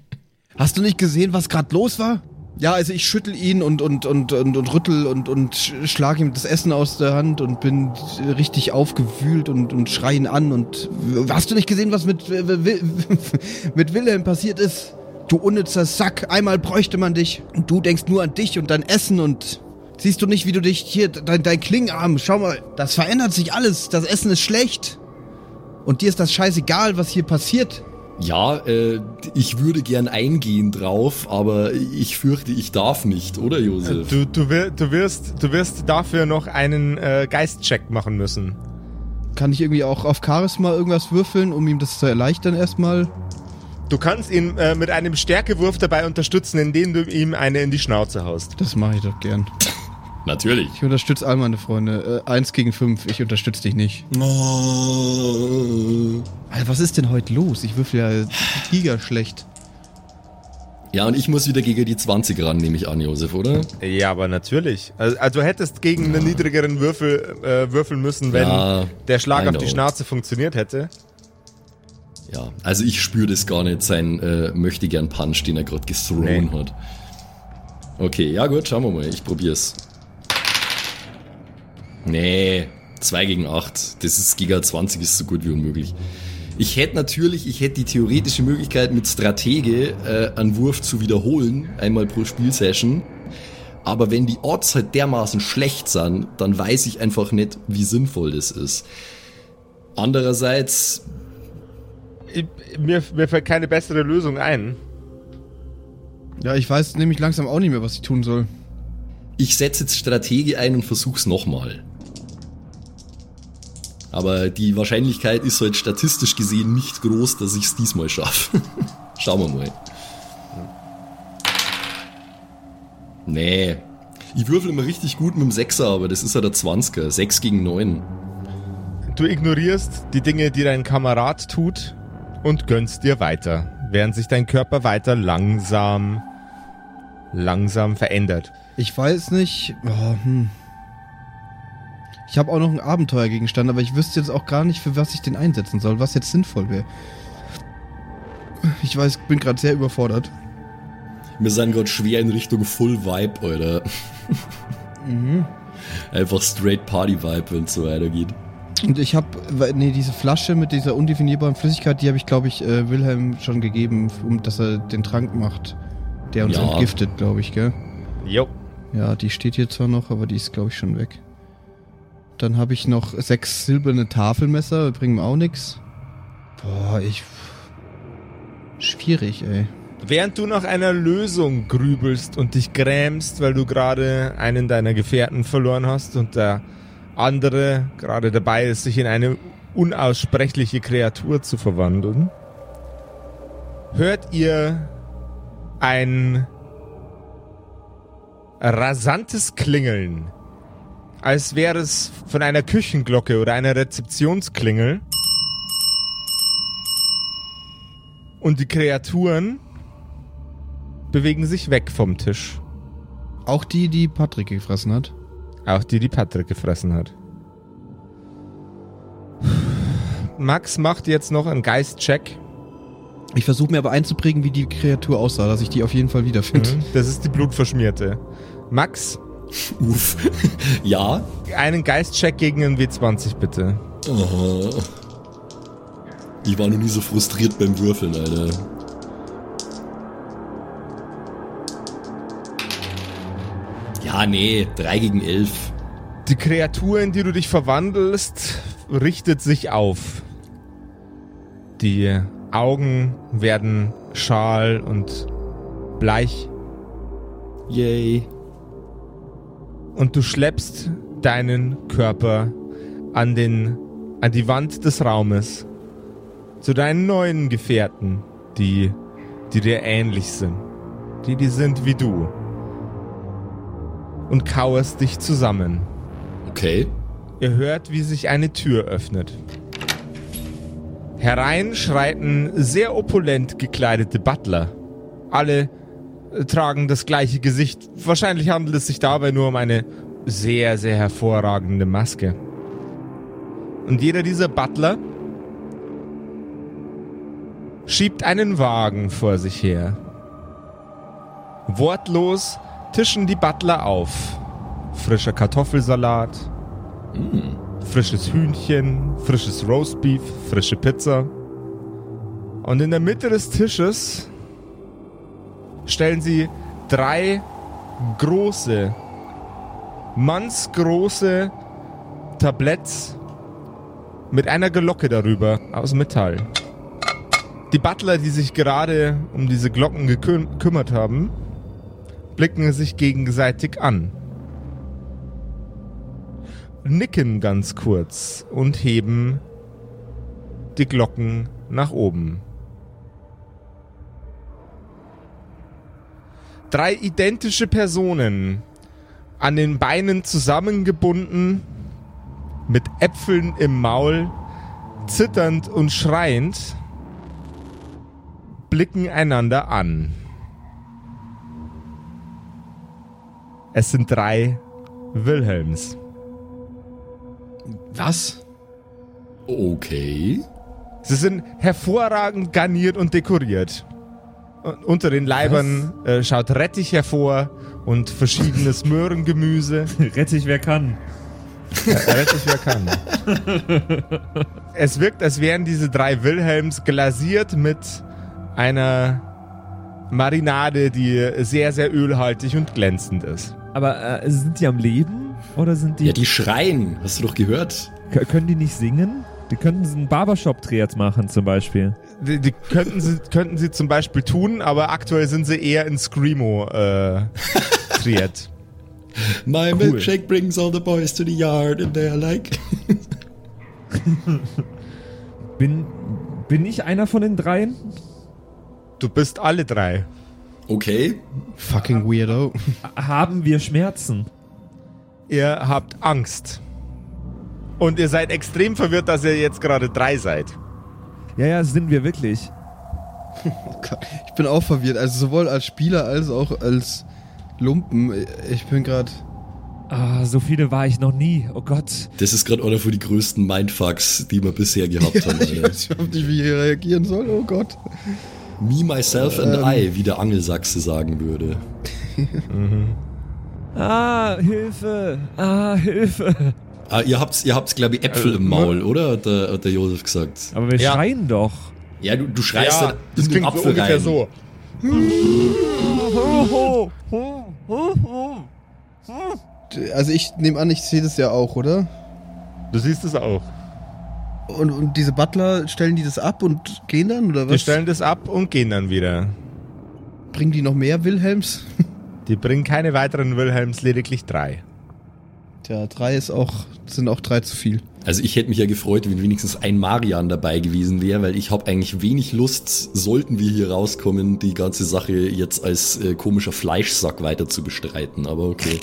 Hast du nicht gesehen, was gerade los war? Ja, also ich schüttel ihn und und und und, und rüttel und und sch- schlag ihm das Essen aus der Hand und bin richtig aufgewühlt und und schrei ihn an und hast du nicht gesehen, was mit (laughs) mit Wilhelm passiert ist? Du unnützer Sack, einmal bräuchte man dich und du denkst nur an dich und dein Essen und siehst du nicht, wie du dich hier dein dein Klingarm, schau mal, das verändert sich alles, das Essen ist schlecht. Und dir ist das scheißegal, was hier passiert. Ja, äh, ich würde gern eingehen drauf, aber ich fürchte, ich darf nicht, oder Josef? Du, du, du, wirst, du wirst dafür noch einen äh, Geistcheck machen müssen. Kann ich irgendwie auch auf Charisma irgendwas würfeln, um ihm das zu erleichtern erstmal? Du kannst ihn äh, mit einem Stärkewurf dabei unterstützen, indem du ihm eine in die Schnauze haust. Das mache ich doch gern. Natürlich. Ich unterstütze all meine Freunde. Äh, eins gegen fünf, ich unterstütze dich nicht. Alter, was ist denn heute los? Ich würfel ja giga schlecht. Ja, und ich muss wieder gegen die 20 ran, nehme ich an, Josef, oder? Ja, aber natürlich. Also, also du hättest gegen einen niedrigeren Würfel äh, würfeln müssen, wenn Ja, der Schlag auf die. Schnauze funktioniert hätte. Ja, also ich spüre das gar nicht, sein äh, möchte gern Punch, den er gerade gethrown Nee. hat. Okay, ja gut, schauen wir mal, ich probier's. Nee, 2 gegen 8. Das ist Giga 20 ist so gut wie unmöglich. Ich hätte natürlich, ich hätte die theoretische Möglichkeit mit Stratege äh, einen Wurf zu wiederholen, einmal pro Spielsession. Aber wenn die Odds halt dermaßen schlecht sind, dann weiß ich einfach nicht, wie sinnvoll das ist. Andererseits, Ich, mir, mir fällt keine bessere Lösung ein. Ja, ich weiß nämlich langsam auch nicht mehr, was ich tun soll. ich setze jetzt Strategie ein und versuch's nochmal. Aber die Wahrscheinlichkeit ist halt statistisch gesehen nicht groß, dass ich's diesmal schaffe. (laughs) Schauen wir mal. Nee. Ich würfel immer richtig gut mit dem Sechser, aber das ist ja der 20er. 6 gegen 9. Du ignorierst die Dinge, die dein Kamerad tut und gönnst dir weiter, während sich dein Körper weiter langsam, langsam verändert. Ich weiß nicht. Oh, hm. Ich habe auch noch einen Abenteuergegenstand, aber ich wüsste jetzt auch gar nicht, für was ich den einsetzen soll, was jetzt sinnvoll wäre. Ich weiß, bin gerade sehr überfordert. Wir sind gerade schwer in Richtung Full Vibe, Alter. Einfach straight Party Vibe, wenn's so weitergeht. Und ich habe, nee, diese Flasche mit dieser undefinierbaren Flüssigkeit, die habe ich, glaube ich, äh, Wilhelm schon gegeben, um dass er den Trank macht. Der uns Ja. entgiftet, glaube ich, gell? Jo. Ja, die steht hier zwar noch, aber die ist, glaube ich, schon weg. Dann habe ich noch sechs silberne Tafelmesser, bringen mir auch nix. Boah, ich. Schwierig, ey. Während du nach einer Lösung grübelst und dich grämst, weil du gerade einen deiner Gefährten verloren hast und der andere gerade dabei ist, sich in eine unaussprechliche Kreatur zu verwandeln, hört ihr ein rasantes Klingeln, als wäre es von einer Küchenglocke oder einer Rezeptionsklingel. Und die Kreaturen bewegen sich weg vom Tisch. Auch die, die Patrick gefressen hat. Auch die, die Patrick gefressen hat. Max macht jetzt noch einen Geist-Check. Ich versuche mir aber einzuprägen, wie die Kreatur aussah, dass ich die auf jeden Fall wiederfinde. Das ist die blutverschmierte. Max, Uff. (laughs) ja. einen Geist-Check gegen einen W20 bitte. Aha. Ich war noch nie so frustriert beim Würfeln, Alter. Ja, nee, 3 gegen 11. Die Kreatur, in die du dich verwandelst, richtet sich auf. Die Augen werden schal und bleich Yay. Und du schleppst deinen Körper an den an die Wand des Raumes zu deinen neuen Gefährten, die die dir ähnlich sind, die die sind wie du und kauerst dich zusammen. Okay. Ihr hört, wie sich eine Tür öffnet. Herein schreiten sehr opulent gekleidete Butler. Alle tragen das gleiche Gesicht. Wahrscheinlich handelt es sich dabei nur um eine sehr, sehr hervorragende Maske. Und jeder dieser Butler schiebt einen Wagen vor sich her. Wortlos tischen die Butler auf. Frischer Kartoffelsalat, frisches Hühnchen, frisches Roastbeef, frische Pizza. Und in der Mitte des Tisches stellen sie drei große, mannsgroße Tabletts mit einer Glocke darüber aus Metall. Die Butler, die sich gerade um diese Glocken gekü- gekümmert haben, blicken sich gegenseitig an nicken ganz kurz und heben die Glocken nach oben. Drei identische Personen an den Beinen zusammengebunden, mit Äpfeln im Maul, zitternd und schreiend, blicken einander an. Es sind drei Wilhelms. Was? Okay. Sie sind hervorragend garniert und dekoriert. Unter den Leibern äh, schaut Rettich hervor und verschiedenes (laughs) Möhrengemüse. Rettich, wer kann. Äh, Rettich, wer kann. es wirkt, als wären diese drei Wilhelms glasiert mit einer Marinade, die sehr, sehr ölhaltig und glänzend ist. Aber äh, sind die am Leben? Oder sind die. Ja, die schreien. Hast du doch gehört? K- können die nicht singen? Die könnten so einen Barbershop-Dreh jetzt machen, zum Beispiel. Die, die könnten, sie, könnten sie zum Beispiel tun, aber aktuell sind sie eher in Screamo äh. (laughs) My Cool. milkshake brings all the boys to the yard and they're like. (laughs) Bin, bin ich einer von den dreien? Du bist alle drei. Okay. Fucking Weirdo. Haben wir Schmerzen? Ihr habt Angst. Und ihr seid extrem verwirrt, dass ihr jetzt gerade drei seid. Ja, ja, sind wir wirklich. (laughs) Oh Ich bin auch verwirrt. Also sowohl als Spieler als auch als Lumpen. Ich bin gerade. Ah, so viele war ich noch nie. Oh Gott. Das ist gerade einer von die größten Mindfucks, die wir bisher gehabt (laughs) haben. Ich Alter. weiß überhaupt nicht, wie ich hier reagieren soll. Oh Gott. Me, myself and I, wie der Angelsachse sagen würde. (laughs) Ah, Hilfe. Ah, Hilfe. Ah, ihr habt's, ihr habt's, glaube ich, Äpfel im Maul, oder? Hat der, hat der Josef gesagt. Aber wir Ja. schreien doch. Ja, du, du schreist dann das in den so Apfel ungefähr rein. so. Also ich nehme an, ich sehe das ja auch, oder? Du siehst es auch. Und, und diese Butler, stellen die das ab und gehen dann? Oder Die was? stellen das ab und gehen dann wieder. Bringen die noch mehr Wilhelms? (laughs) Die bringen keine weiteren Wilhelms, lediglich drei. Tja, drei ist auch, sind auch drei zu viel. Also ich hätte mich ja gefreut, wenn wenigstens ein Marian dabei gewesen wäre, weil ich habe eigentlich wenig Lust, sollten wir hier rauskommen, die ganze Sache jetzt als äh, komischer Fleischsack weiter zu bestreiten. Aber okay.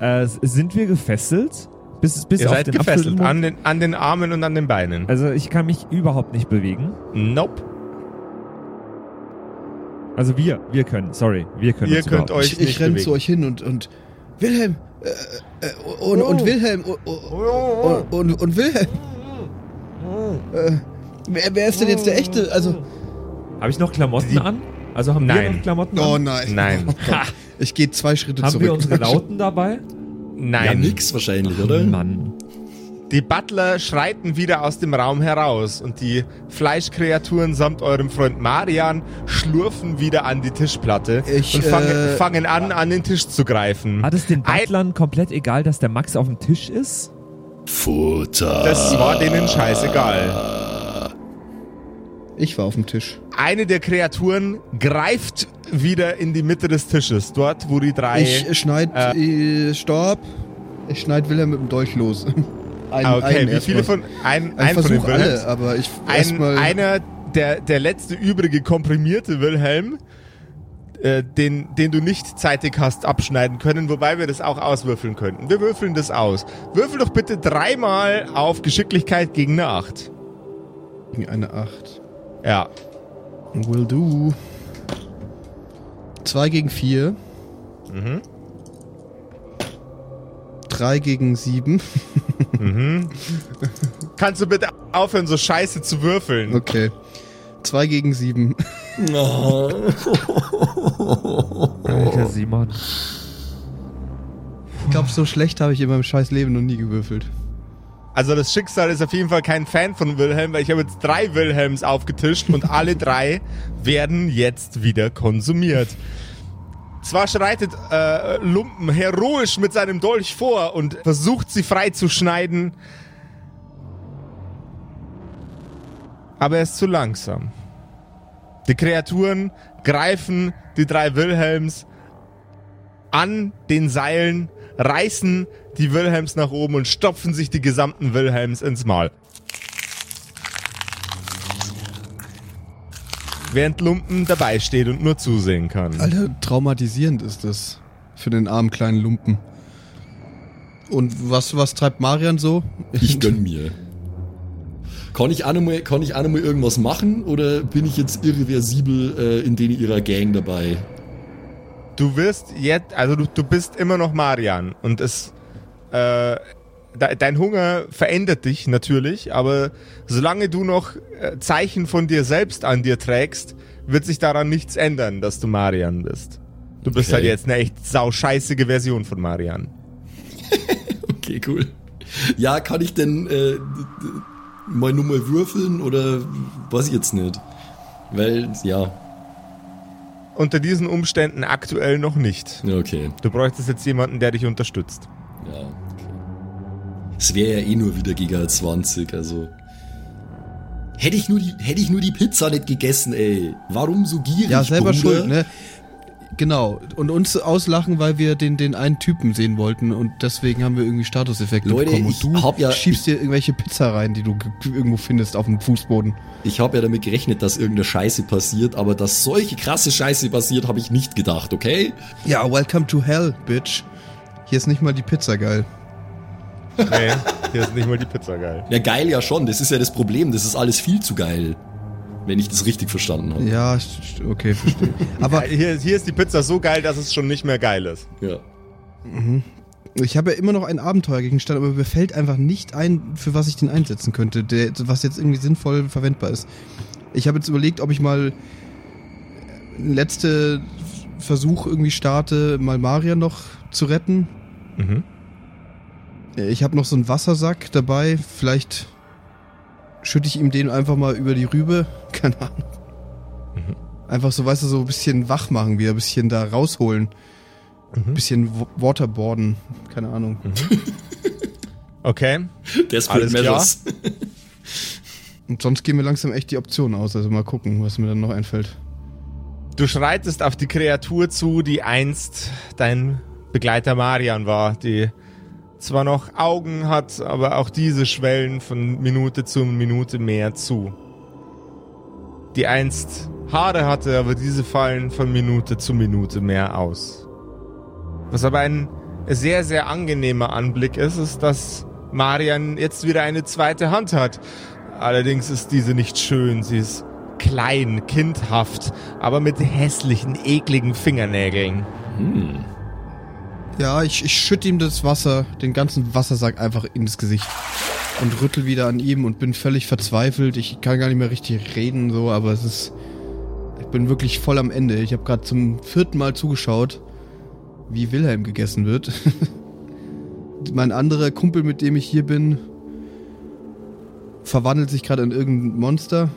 Äh, sind wir gefesselt? Bis, bis Ihr auf seid den gefesselt an den, an den Armen und an den Beinen. Also ich kann mich überhaupt nicht bewegen. Nope. Also wir, wir können, sorry, wir können Ihr uns könnt überhaupt euch Ich, ich nicht renn bewegen. zu euch hin und, und Wilhelm äh, äh, und, und Wilhelm und, und, und, und Wilhelm. Äh, wer, wer ist denn jetzt der echte? Also, Habe ich noch Klamotten an? Also haben wir Nein. noch Klamotten oh an? nein. Nein. Oh Gott. Ich gehe zwei Schritte Haben zurück. wir unsere (laughs) Lauten dabei? Nein. Ja, nix wahrscheinlich, oder? Mann. Die Butler schreiten wieder aus dem Raum heraus und die Fleischkreaturen samt eurem Freund Marian schlurfen wieder an die Tischplatte Ich, und fangen, äh, fangen an, an den Tisch zu greifen. Hat es den Ein- Butlern komplett egal, dass der Max auf dem Tisch ist? Futter. Das war denen scheißegal. Ich war auf dem Tisch. Eine der Kreaturen greift wieder in die Mitte des Tisches, dort wo die drei... Ich schneid äh, Stopp. Ich schneid Wilhelm mit dem Dolch los. Ein, Ah, okay, einen wie viele von... Ein, ein von den Wilhelms? alle, aber ich Ein, einer, der, der letzte übrige komprimierte Wilhelm, äh, den, den du nicht zeitig hast abschneiden können, wobei wir das auch auswürfeln könnten. Wir würfeln das aus. Würfel doch bitte dreimal auf Geschicklichkeit gegen eine 8. Eine 8. Ja. Will do. 2 gegen 4. Mhm. 3 gegen 7. Kannst du bitte aufhören, so scheiße zu würfeln? Okay. 2 gegen 7. Oh. Alter Simon. Ich glaube, so schlecht habe ich in meinem scheiß Leben noch nie gewürfelt. Also das Schicksal ist auf jeden Fall kein Fan von Wilhelm, weil ich habe jetzt drei Wilhelms aufgetischt und alle drei werden jetzt wieder konsumiert. Zwar schreitet äh, Lumpen heroisch mit seinem Dolch vor und versucht sie frei zu schneiden, aber er ist zu langsam. Die Kreaturen greifen die drei Wilhelms an den Seilen, reißen die Wilhelms nach oben und stopfen sich die gesamten Wilhelms ins Maul. Während Lumpen dabei steht und nur zusehen kann. Alter, traumatisierend ist das. Für den armen kleinen Lumpen. Und was, was treibt Marian so? Ich gönn mir. Kann ich, auch noch mal, kann ich irgendwas machen oder bin ich jetzt irreversibel äh, in denen ihrer Gang dabei? du wirst jetzt, also du, du bist immer noch Marian und es, äh, dein Hunger verändert dich natürlich, aber solange du noch äh, Zeichen von dir selbst an dir trägst, wird sich daran nichts ändern, dass du Marian bist. Du bist Okay. halt jetzt eine echt sauscheißige Version von Marian. (laughs) Okay, cool. Ja, kann ich denn äh, nur mal würfeln oder weiß ich jetzt nicht? Weil, ja, Unter diesen Umständen aktuell noch nicht. okay. Du bräuchtest jetzt jemanden, der dich unterstützt. Ja. Es wäre ja eh nur wieder Giga 20, also. Hätte ich, nur die, hätte ich nur die Pizza nicht gegessen, ey. Warum so gierig? Ja, selber Bruder? schuld, ne? Genau. Und uns auslachen, weil wir den, den einen Typen sehen wollten und deswegen haben wir irgendwie Statuseffekte Leute, bekommen. Und du hab ja- schiebst dir irgendwelche Pizza rein, die du irgendwo findest auf dem Fußboden. Ich habe ja damit gerechnet, dass irgendeine Scheiße passiert, aber dass solche krasse Scheiße passiert, habe ich nicht gedacht, okay? Ja, welcome to hell, bitch. Hier ist nicht mal die Pizza geil. Nee, hier ist nicht mal die Pizza geil. Ja, geil ja schon, das ist ja das Problem, das ist alles viel zu geil. Wenn ich das richtig verstanden habe. Ja, okay, verstehe. (laughs) Aber Hier, hier ist die Pizza so geil, dass es schon nicht mehr geil ist. Ja. ich habe ja immer noch einen Abenteuergegenstand, aber mir fällt einfach nicht ein, für was ich den einsetzen könnte, der, was jetzt irgendwie sinnvoll verwendbar ist. Ich habe jetzt überlegt, ob ich mal einen letzte Versuch irgendwie starte, mal Maria noch zu retten. Mhm. Ich habe noch so einen Wassersack dabei. Vielleicht schütte ich ihm den einfach mal über die Rübe. (laughs) Keine Ahnung. Einfach so, weißt du, so ein bisschen wach machen, wieder ein bisschen da rausholen. Ein bisschen wa- waterboarden. Keine Ahnung. (laughs) Okay. Desperate Alles klar. Measures. (laughs) Und sonst gehen mir langsam echt die Optionen aus. Also mal gucken, was mir dann noch einfällt. Du schreitest auf die Kreatur zu, die einst dein Begleiter Marian war, die zwar noch Augen hat, aber auch diese schwellen von Minute zu Minute mehr zu. Die einst Haare hatte, aber diese fallen von Minute zu Minute mehr aus. Was aber ein sehr, sehr angenehmer Anblick ist, ist, dass Marian jetzt wieder eine zweite Hand hat. Allerdings ist diese nicht schön, sie ist klein, kindhaft, aber mit hässlichen, ekligen Fingernägeln. Hm. Ja, ich, ich schütte ihm das Wasser, den ganzen Wassersack einfach ins Gesicht. Und rüttel wieder an ihm und bin völlig verzweifelt. Ich kann gar nicht mehr richtig reden, so, aber es ist. Ich bin wirklich voll am Ende. Ich habe gerade zum vierten Mal zugeschaut, wie Wilhelm gegessen wird. (laughs) mein anderer Kumpel, mit dem ich hier bin, verwandelt sich gerade in irgendein Monster.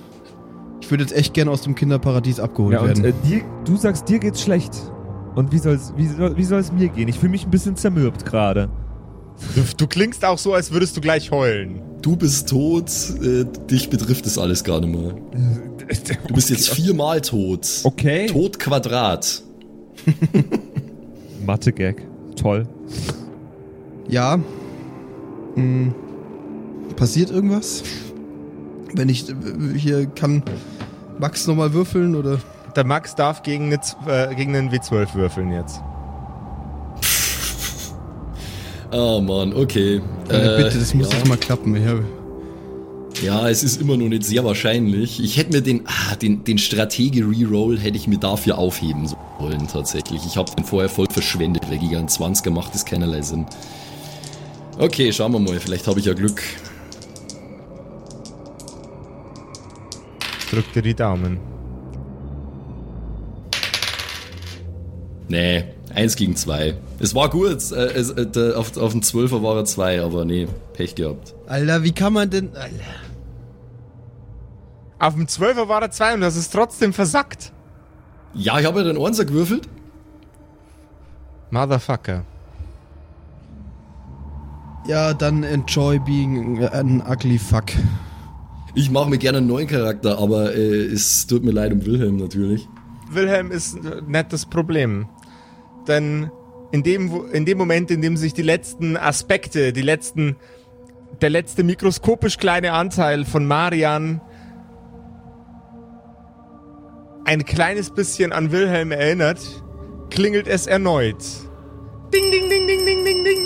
Ich würde jetzt echt gern aus dem Kinderparadies abgeholt Ja, und werden. äh, dir, du sagst, dir geht's schlecht. Und wie soll's, wie soll, wie soll's mir gehen? Ich fühle mich ein bisschen zermürbt gerade. Du, du klingst auch so, als würdest du gleich heulen. Du bist tot, äh, dich betrifft das alles gar nicht mehr. Du bist jetzt viermal tot. Okay. Tot Quadrat. (laughs) Mathe-Gag. Toll. Ja. Hm. Passiert irgendwas? Wenn ich äh, hier kann Max nochmal würfeln oder? Der Max darf gegen, eine, äh, gegen einen W12 würfeln jetzt. Ah, Mann, okay. Äh, bitte, das muss ja. jetzt mal klappen. Hab, Ja, es ist immer noch nicht sehr wahrscheinlich. Ich hätte mir den, ah, den, den Stratege-Reroll hätte ich mir dafür aufheben sollen, tatsächlich. Ich habe den vorher voll verschwendet, weil Gigant 20 macht ist keinerlei Sinn. Okay, schauen wir mal, vielleicht habe ich ja Glück. Drück dir die Daumen. Nee, eins gegen zwei. Es war gut, äh, es, äh, der, auf, auf dem 12er war er zwei, aber nee, Pech gehabt. Alter, wie kann man denn. Alter. Auf dem 12er war er 2 und das ist trotzdem versackt. Ja, ich habe ja den Einser gewürfelt. Motherfucker. Ja, dann enjoy being an ugly fuck. Ich mache mir gerne einen neuen Charakter, aber äh, es tut mir leid um Wilhelm natürlich. Wilhelm ist nicht das Problem. Denn in dem, in dem Moment, in dem sich die letzten Aspekte, die letzten, der letzte mikroskopisch kleine Anteil von Marian ein kleines bisschen an Wilhelm erinnert, klingelt es erneut. Ding, ding, ding, ding, ding, ding, ding.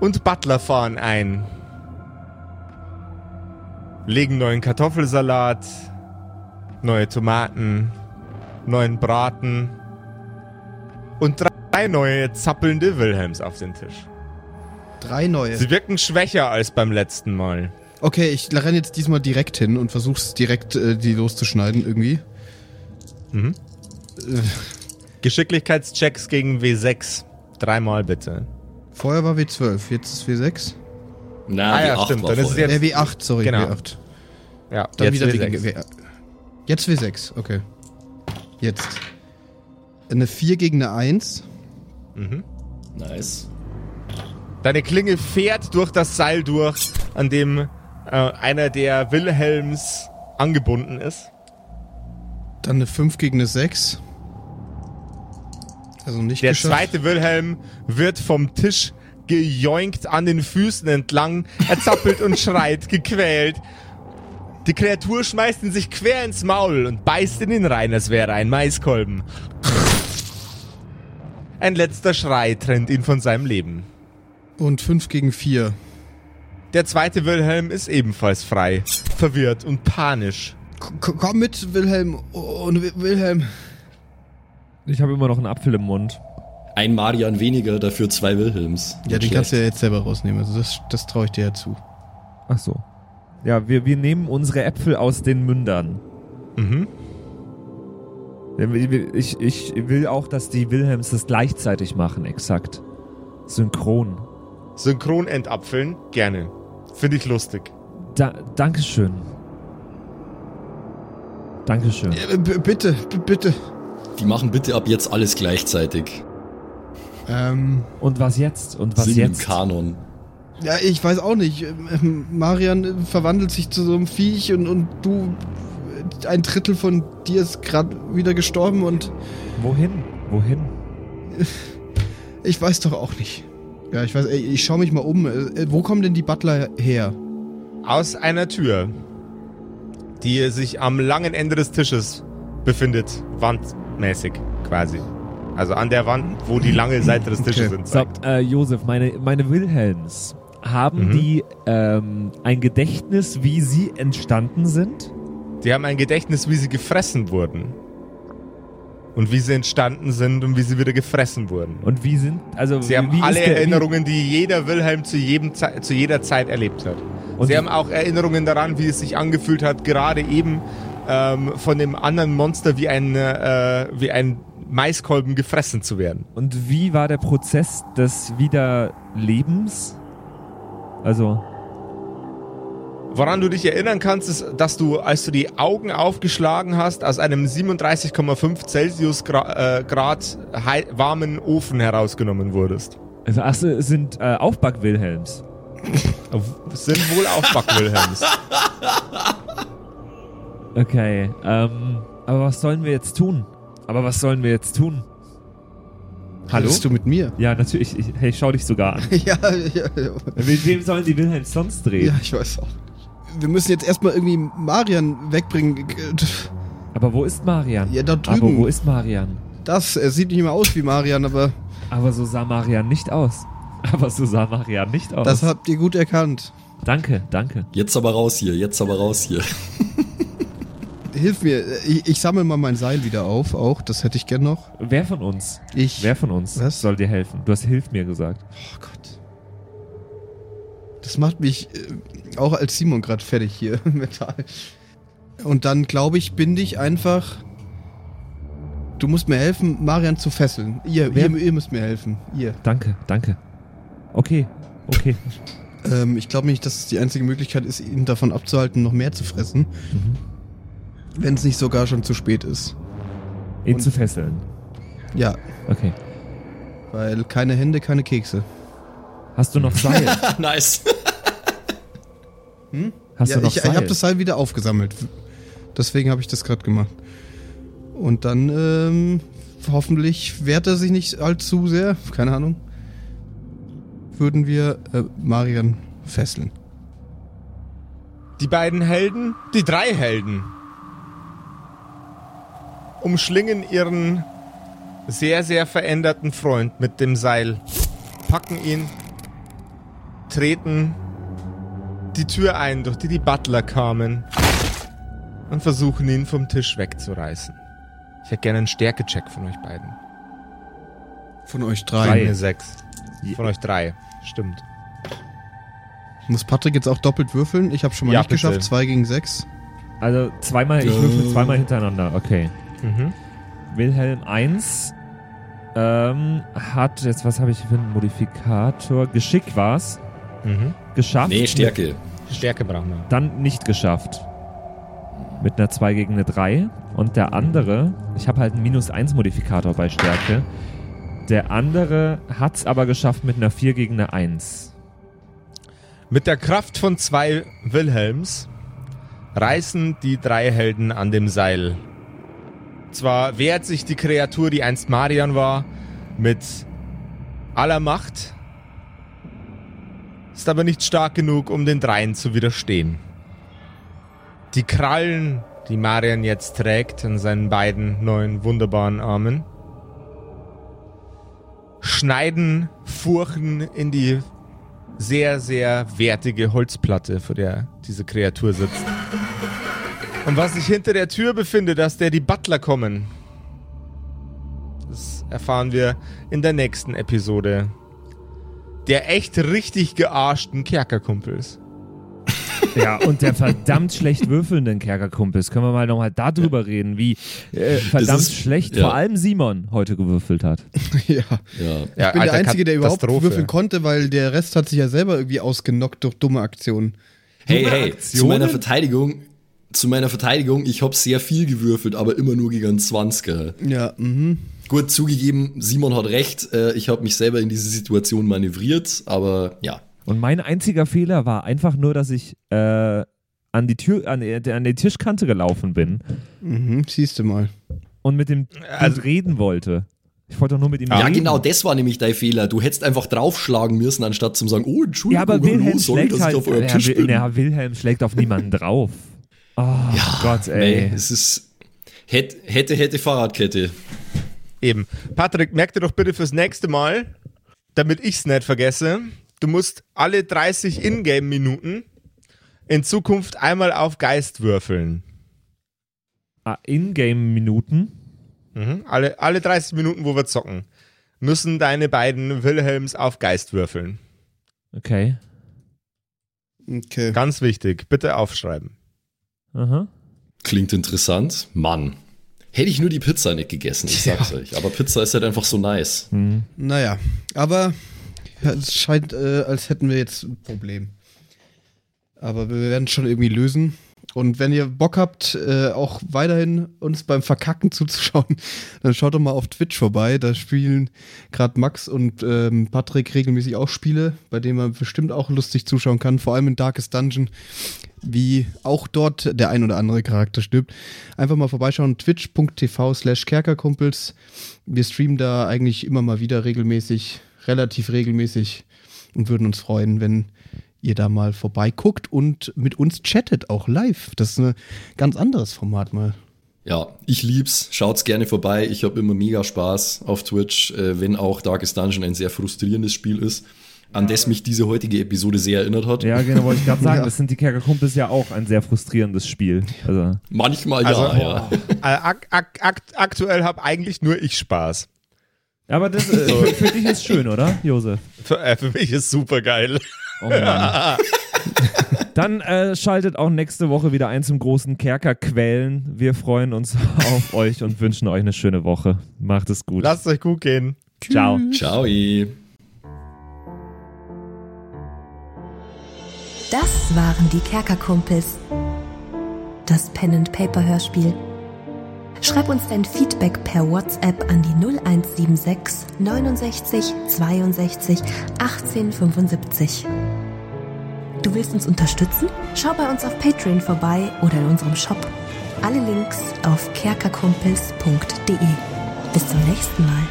Und Butler fahren ein. Legen neuen Kartoffelsalat, neue Tomaten, neuen Braten und drei neue zappelnde Wilhelms auf den Tisch. Drei neue. Sie wirken schwächer als beim letzten Mal. Okay, ich renne jetzt diesmal direkt hin und versuch's direkt äh, die loszuschneiden irgendwie. Mhm. Äh, Geschicklichkeitschecks gegen W6. Dreimal bitte. vorher war W12, jetzt ist W6. Na, Ah ja, 8 stimmt, war dann ist es vorher. Äh, W8, sorry, Genau. W8. Ja, Dann jetzt wieder W6. W W Jetzt W6, okay. Jetzt. Eine 4 gegen eine 1. Mhm. Nice. Deine Klinge fährt durch das Seil durch, an dem äh, einer der Wilhelms angebunden ist. Dann eine 5 gegen eine 6. Also nicht Der geschafft. zweite Wilhelm wird vom Tisch gejoinkt an den Füßen entlang. Er zappelt und (laughs) schreit, gequält. Die Kreatur schmeißt ihn sich quer ins Maul und beißt in ihn rein, als wäre ein Maiskolben. Ein letzter Schrei trennt ihn von seinem Leben. Und 5 gegen 4. Der zweite Wilhelm ist ebenfalls frei, verwirrt und panisch. K komm mit, Wilhelm. Oh, Wi- Wilhelm. Ich habe immer noch einen Apfel im Mund. Ein Marian weniger, dafür zwei Wilhelms. Ja, den kannst du ja jetzt selber rausnehmen. Also das, das traue ich dir ja zu. Ach so. Ja, wir, wir nehmen unsere Äpfel aus den Mündern. Mhm. Ich, ich will auch, dass die Wilhelms das gleichzeitig machen, exakt. Synchron. Synchron entapfeln, gerne. Finde ich lustig. Da, Dankeschön. Dankeschön. B- bitte, bitte. Die machen bitte ab jetzt alles gleichzeitig. Ähm, Und was jetzt? Und was Sind jetzt? Kanon. ja, ich weiß auch nicht. Ähm, Marian verwandelt sich zu so einem Viech und, und du, ein Drittel von dir ist gerade wieder gestorben und Wohin? Wohin? (laughs) ich weiß doch auch nicht. Ja, ich weiß, ey, ich schaue mich mal um. Äh, Wo kommen denn die Butler her? Aus einer Tür, die sich am langen Ende des Tisches befindet, wandmäßig quasi. Also an der Wand, wo die lange Seite des Tisches Okay. sind. So, äh, Josef, meine, meine Wilhelms, haben Mhm. die ähm, ein Gedächtnis, wie sie entstanden sind? Die haben ein Gedächtnis, wie sie gefressen wurden. Und wie sie entstanden sind und wie sie wieder gefressen wurden. Und wie sind, also Sie haben wie alle der, Erinnerungen, die jeder Wilhelm zu, jedem zu jeder Zeit erlebt hat. Und Sie wie- haben auch Erinnerungen daran, wie es sich angefühlt hat, gerade eben ähm, von dem anderen Monster wie ein, äh, wie ein Maiskolben gefressen zu werden. Und wie war der Prozess des Wiederlebens? Also, Woran du dich erinnern kannst, ist, dass du, als du die Augen aufgeschlagen hast, aus einem 37,5 Celsius Gra äh, Grad hei- warmen Ofen herausgenommen wurdest. also ach, sind äh, Aufback-Wilhelms. Sind wohl auch Back-Wilhelms. (laughs) Okay, ähm, aber was sollen wir jetzt tun? Aber was sollen wir jetzt tun? Hallo? Bist du mit mir? Ja, natürlich. Ich, hey, schau dich sogar an. (laughs) ja, ja, ja. Mit wem sollen die Wilhelms sonst drehen? Ja, ich weiß auch. Wir müssen jetzt erstmal irgendwie Marian wegbringen. Aber wo ist Marian? Ja, da Aber drüben. wo ist Marian? Das, er sieht nicht mehr aus wie Marian, aber Aber so sah Marian nicht aus. Aber so sah Marian nicht aus. das habt ihr gut erkannt. danke, danke. Jetzt aber raus hier, jetzt aber raus hier. (laughs) Hilf mir, ich, ich sammle mal mein Seil wieder auf, auch, das hätte ich gern noch. Wer von uns? Ich. Wer von uns Was? soll dir helfen? Du hast Hilf mir gesagt. Oh Gott. Das macht mich äh, auch als Simon gerade fertig hier, Metall. Und dann glaube ich, bin ich einfach. Du musst mir helfen, Marian zu fesseln. Ihr, ihr, ihr müsst mir helfen. Ihr. Danke, danke. Okay, okay. (laughs) Ähm, ich glaube nicht, dass es die einzige Möglichkeit ist, ihn davon abzuhalten, noch mehr zu fressen. Mhm. Wenn es nicht sogar schon zu spät ist. Ihn Und- zu fesseln. Ja, Okay. weil keine Hände, keine Kekse. Hast du noch Seil? (laughs) nice. (laughs) Hast ja, du noch ich, ich Seil? habe das Seil wieder aufgesammelt. Deswegen habe ich das gerade gemacht. Und dann, ähm, hoffentlich wehrt er sich nicht allzu sehr, keine Ahnung, würden wir äh, Marian fesseln. Die beiden Helden, die drei Helden, umschlingen ihren sehr, sehr veränderten Freund mit dem Seil, packen ihn, treten die Tür ein, durch die die Butler kamen und versuchen ihn vom Tisch wegzureißen. Ich hätte gerne einen Stärkecheck von euch beiden. Von euch drei. Drei. 6. Von euch drei. Stimmt. Muss Patrick jetzt auch doppelt würfeln? Ich habe schon mal Ja, nicht bitte. geschafft. Zwei gegen sechs. Also zweimal, ich Äh. würfel zweimal hintereinander, okay. Mhm. Wilhelm 1 ähm, hat, jetzt was habe ich für einen Modifikator? Geschick war's. Mhm. Geschafft. Nee, Stärke. Stärke brauchen wir. Dann nicht geschafft. Mit einer 2 gegen eine 3. Und der andere, ich habe halt einen Minus 1 Modifikator bei Stärke. Der andere hat's aber geschafft mit einer 4 gegen eine 1. Mit der Kraft von zwei Wilhelms reißen die drei Helden an dem Seil. Zwar wehrt sich die Kreatur, die einst Marian war, mit aller Macht, ist aber nicht stark genug, um den dreien zu widerstehen. Die Krallen, die Marian jetzt trägt an seinen beiden neuen wunderbaren Armen, schneiden Furchen in die sehr, sehr wertige Holzplatte, vor der diese Kreatur sitzt. Und was sich hinter der Tür befindet, dass der die Butler kommen, das erfahren wir in der nächsten Episode der echt richtig gearschten Kerkerkumpels. (laughs) Ja, und der verdammt schlecht würfelnden Kerkerkumpels. Können wir mal nochmal darüber reden, wie äh, verdammt ist- schlecht ja. vor allem Simon heute gewürfelt hat. ja. (laughs) Ja. Ja, Ich bin der Alter, Einzige, der überhaupt würfeln konnte, weil der Rest hat sich ja selber irgendwie ausgenockt durch dumme Aktionen. Hey, Dumme hey, zu Aktionen? meiner Verteidigung, zu meiner Verteidigung, ich habe sehr viel gewürfelt, aber immer nur gegen einen 20er. Ja, mhm. Gut zugegeben, Simon hat recht, äh, ich habe mich selber in diese Situation manövriert, aber ja. Und mein einziger Fehler war einfach nur, dass ich äh, an, die Tür, an, äh, an die Tischkante gelaufen bin Mhm. Siehst du mal. und mit dem Also- reden wollte. Ich wollte doch nur mit ihm Ja, reden. genau, das war nämlich dein Fehler. Du hättest einfach draufschlagen müssen, anstatt zu sagen, oh, Entschuldigung, Ja, aber hallo, Wilhelm sorry, schlägt dass halt. ich auf eurem ja, Tisch bin. ja, Wilhelm schlägt auf niemanden drauf. Oh Gott, ey. Nee, es ist hätte, hätte, hätte Fahrradkette. Eben. Patrick, merk dir doch bitte fürs nächste Mal, damit ich's nicht vergesse, du musst alle 30 Ingame-Minuten in Zukunft einmal auf Geist würfeln. Ah, Ingame-Minuten. Mhm. Alle, alle 30 Minuten, wo wir zocken, müssen deine beiden Wilhelms auf Geist würfeln. Okay. Okay. Ganz wichtig, bitte aufschreiben. Aha. Klingt interessant. Mann. Hätte ich nur die Pizza nicht gegessen, ich sag's euch. Aber Pizza ist halt einfach so nice. Hm. Naja, aber ja, es scheint, äh, als hätten wir jetzt ein Problem. Aber wir werden es schon irgendwie lösen. Und wenn ihr Bock habt, äh, auch weiterhin uns beim Verkacken (laughs) zuzuschauen, dann schaut doch mal auf Twitch vorbei. Da spielen gerade Max und ähm, Patrick regelmäßig auch Spiele, bei denen man bestimmt auch lustig zuschauen kann. Vor allem in Darkest Dungeon, wie auch dort der ein oder andere Charakter stirbt. Einfach mal vorbeischauen, twitch.tv slash kerkerkumpels. Wir streamen da eigentlich immer mal wieder regelmäßig, relativ regelmäßig und würden uns freuen, wenn ihr da mal vorbeiguckt und mit uns chattet, auch live. Das ist ein ganz anderes Format mal. Ja, ich lieb's. Schaut's gerne vorbei. Ich habe immer mega Spaß auf Twitch, äh, wenn auch Darkest Dungeon ein sehr frustrierendes Spiel ist, an das mich diese heutige Episode sehr erinnert hat. Ja, genau, wollte ich gerade sagen. (laughs) Ja. Das sind die Kerkerkumpels ja auch ein sehr frustrierendes Spiel. Also, Manchmal Also, ja, ja. (laughs) Äh, ak ak ak aktuell habe eigentlich nur ich Spaß. aber das äh, für, für dich ist schön, oder, Josef? Für, äh, für mich ist super geil. Oh Mann. (laughs) Dann äh, schaltet auch nächste Woche wieder ein zum großen Kerkerquellen. Wir freuen uns (laughs) auf euch und wünschen euch eine schöne Woche. Macht es gut. Lasst euch gut gehen. Ciao. Ciao. Das waren die Kerkerkumpels. Das Pen and Paper Hörspiel. Schreib uns dein Feedback per WhatsApp an die 0176 69 62 18 75. Du willst uns unterstützen? Schau bei uns auf Patreon vorbei oder in unserem Shop. Alle Links auf kerkerkumpels.de. Bis zum nächsten Mal.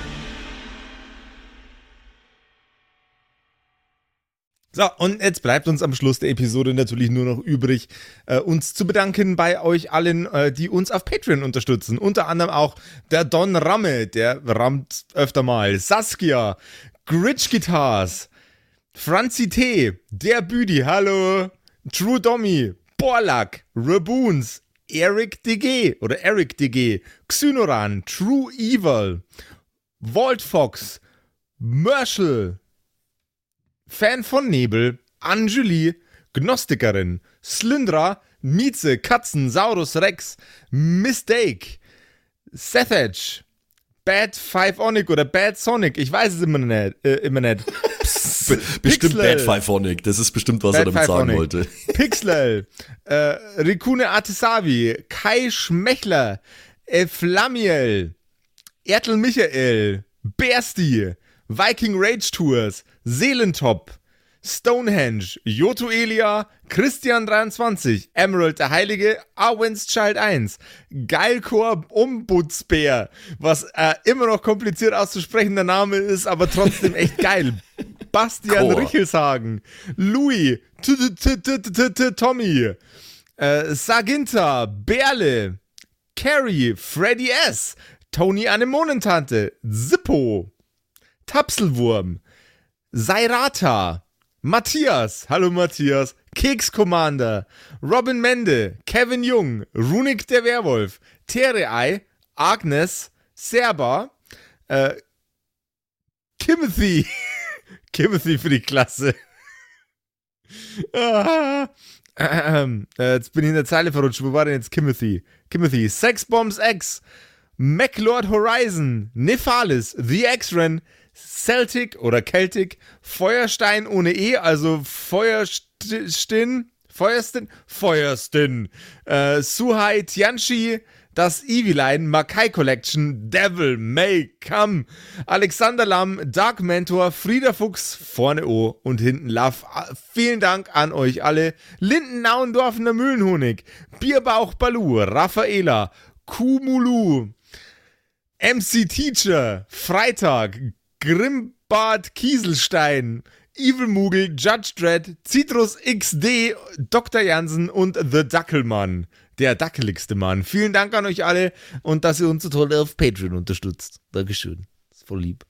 So, und jetzt bleibt uns am Schluss der Episode natürlich nur noch übrig, äh, uns zu bedanken bei euch allen, äh, die uns auf Patreon unterstützen. Unter anderem auch der Don Ramme, der rammt öfter mal, Saskia, Gritch Guitars, Franzi T., der Büdi, hallo, True Dommy, Borlak, Raboons, Eric DG oder Eric DG, Xynoran, True Evil, Walt Fox, Merschel, Fan von Nebel, Anjuli, Gnostikerin, Slyndra, Mieze, Katzen, Saurus Rex, Mistake, Sethage, Bad Five Onic oder Bad Sonic, ich weiß es immer nicht. Äh, immer nicht. (laughs) Be bestimmt Bad Five Das ist bestimmt, was Bad er damit sagen wollte. (laughs) Pixel, äh, Rikune Artisavi, Kai Schmechler, Eflamiel, Ertel Michael, Bersti, Viking Rage Tours, Seelentop, Stonehenge, Joto Elia, Christian23, Emerald der Heilige, Arwen's Child 1, Geilkor Ombudsbär, was äh, immer noch kompliziert auszusprechender Name ist, aber trotzdem echt geil. Bastian Richelshagen, Louis, Tommy, äh, Saginta, Berle, Carrie, Freddy S., Tony Anemonentante, Zippo, Tapselwurm, Sairata, Matthias, hallo Matthias, Keks Commander, Robin Mende, Kevin Jung, Runik der Werwolf, Terei, Agnes, Serba, äh, Timothy, (laughs) Timothy für die Klasse. (laughs) ah, äh, jetzt bin ich in der Zeile verrutscht. Wo war denn jetzt Timothy? Timothy, Sexbombs X, MacLord Horizon, Nephalis, The X-Ren, Celtic oder Celtic, Feuerstein ohne E, also Feuerstin, Feuerstin, Feuerstin, äh, Suhai Tianchi, das Eviline, Makai Collection, Devil May Come, Alexander Lamm, Dark Mentor, Frieda Fuchs, vorne O und hinten Love. Vielen Dank an euch alle. Linden Nauendorfener Mühlenhonig, Bierbauch Balu, Raffaela, Kumulu, MC Teacher, Freitag, Grimbart Kieselstein, Evil Moogle, Judge Dredd, Citrus XD, Dr. Jansen und The Dackelmann. Der dackeligste Mann. Vielen Dank an euch alle und dass ihr uns so toll auf Patreon unterstützt. Dankeschön. ist voll lieb.